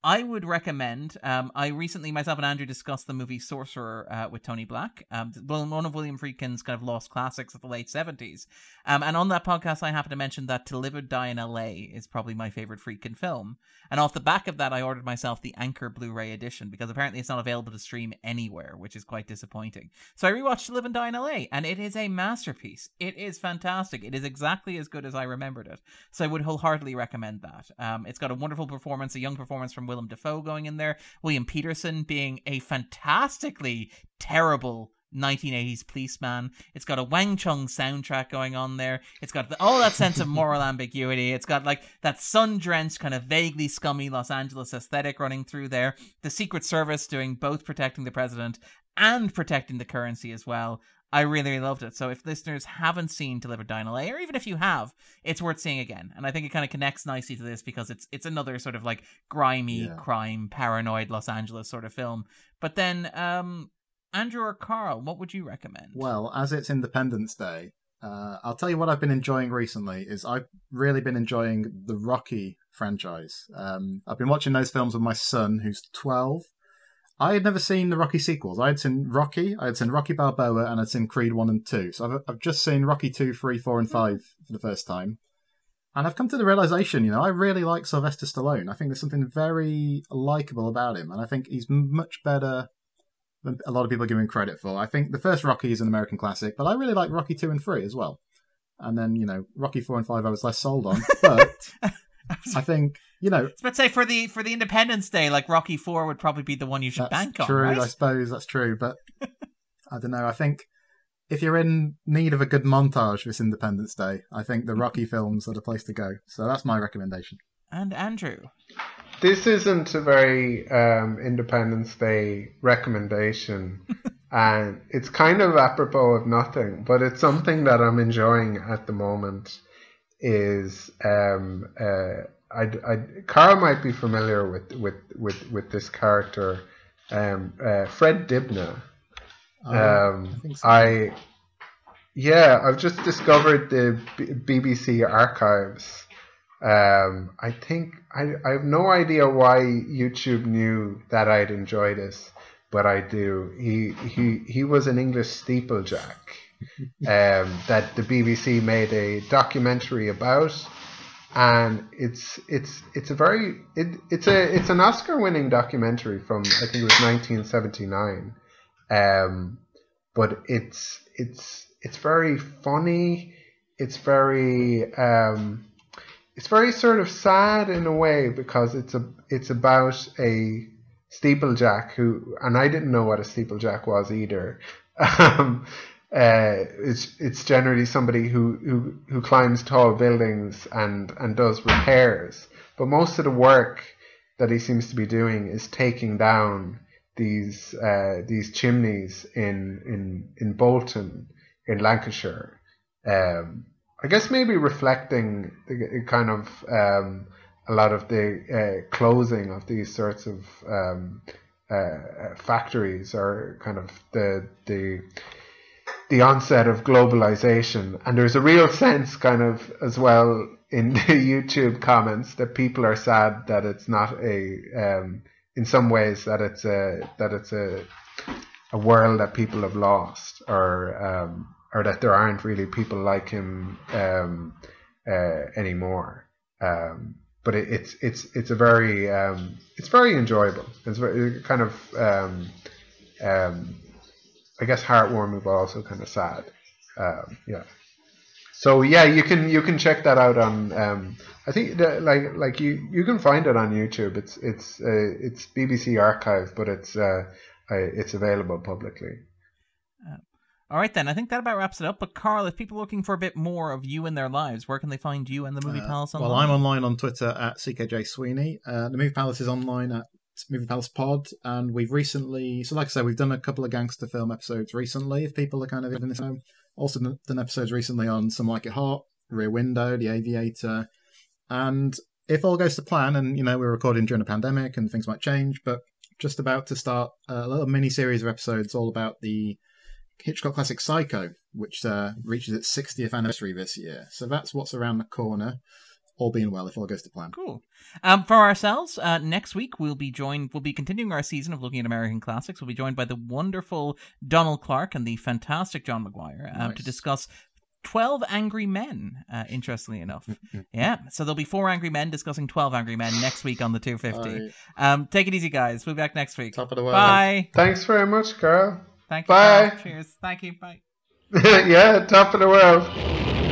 I would recommend. Um, I recently myself and Andrew discussed the movie Sorcerer uh, with Tony Black, um, one of William Friedkin's kind of lost classics of the late seventies. Um, and on that podcast, I happened to mention that To Live or Die in L.A. is probably my favorite Friedkin film. And off the back of that, I ordered myself the Anchor Blu-ray edition because apparently it's not available to stream anywhere, which is quite disappointing. So I rewatched To Live and Die in LA, and it is a masterpiece. It is fantastic. It is exactly as good as I remembered it. So I would wholeheartedly recommend that. Um, it's got a wonderful performance, a young performance from Willem Dafoe going in there, William Petersen being a fantastically terrible 1980s policeman. It's got a Wang Chung soundtrack going on there. It's got the, all that sense of moral ambiguity. It's got like that sun drenched, kind of vaguely scummy Los Angeles aesthetic running through there. The Secret Service doing both protecting the president and protecting the currency as well. I really, really loved it. So if listeners haven't seen Live or LA, or even if you have, it's worth seeing again. And I think it kind of connects nicely to this because it's it's another sort of like grimy, Yeah. crime, paranoid Los Angeles sort of film. But then, um, Andrew or Carl, what would you recommend? Well, as it's Independence Day, uh, I'll tell you what I've been enjoying recently is I've really been enjoying the Rocky franchise. Um, I've been watching those films with my son, who's twelve. I had never seen the Rocky sequels. I had seen Rocky, I had seen Rocky Balboa, and I'd seen Creed one and two. So I've, I've just seen Rocky two, three, four, and five for the first time. And I've come to the realization, you know, I really like Sylvester Stallone. I think there's something very likable about him, and I think he's much better than a lot of people give him credit for. I think the first Rocky is an American classic, but I really like Rocky two and three as well. And then you know Rocky four and five I was less sold on, but I think you know. Let's say for the for the Independence Day, like Rocky Four would probably be the one you should bank on. True, right? I suppose that's true, but I don't know. I think if you're in need of a good montage this Independence Day, I think the Rocky films are the place to go. So that's my recommendation. And Andrew, this isn't a very um, Independence Day recommendation, and it's kind of apropos of nothing, but it's something that I'm enjoying at the moment. Is um, uh, I, I, Carl might be familiar with with with, with this character, um, uh, Fred Dibnah. Oh, Um, I, so. I, yeah, I've just discovered the B- BBC archives. Um, I think I, I have no idea why YouTube knew that I'd enjoy this, but I do. He he he was an English steeplejack um, that the BBC made a documentary about, and it's it's it's a very it, it's a it's an Oscar winning documentary from I think it was 1979 um, but it's it's it's very funny. It's very um, it's very sort of sad in a way because it's a it's about a steeplejack who and I didn't know what a steeplejack was either. Um, uh, it's it's generally somebody who, who who climbs tall buildings and and does repairs, but most of the work that he seems to be doing is taking down these uh, these chimneys in in in Bolton in Lancashire. Um, I guess maybe reflecting the, kind of um, a lot of the uh, closing of these sorts of um, uh, factories or kind of the the the onset of globalization and there's a real sense kind of as well in the YouTube comments that people are sad that it's not a um, in some ways that it's a that it's a a world that people have lost or um, or that there aren't really people like him um, uh, anymore. Um, but it, it's it's it's a very um, it's very enjoyable. It's very kind of um, um, I guess heartwarming, but also kind of sad. Um, yeah. So yeah, you can you can check that out on. Um, I think that, like like you you can find it on YouTube. It's it's uh, it's BBC Archive, but it's uh, uh, it's available publicly. all right then. I think that about wraps it up. But Carl, if people are looking for a bit more of you in their lives, where can they find you and the Movie Uh, Palace online? Well, I'm online on Twitter at CKJ Sweeney. Uh, the Movie Palace is online at Movie Palace Pod, and we've recently, so like I said, we've done a couple of gangster film episodes recently. If people are kind of in this, know. also done- episodes recently on Some Like It Hot, Rear Window, The Aviator, and if all goes to plan, and you know we're recording during a pandemic and things might change, but just about to start a little mini series of episodes all about the Hitchcock classic Psycho, which uh, reaches its 60th anniversary this year. So that's what's around the corner, all being well if all goes to plan. Cool. Um, for ourselves, uh, next week we'll be joined. We'll be continuing our season of looking at American classics. We'll be joined by the wonderful Donald Clarke and the fantastic John McGuire um, to discuss. 12 Angry Men, uh, interestingly enough. yeah, so there'll be four Angry Men discussing 12 Angry Men next week on the 250. Bye. Um, take it easy, guys. We'll be back next week. Top of the world. Bye. Thanks very much, Carl. Thank you. Bye. Carl. Cheers. Thank you. Bye. yeah, top of the world.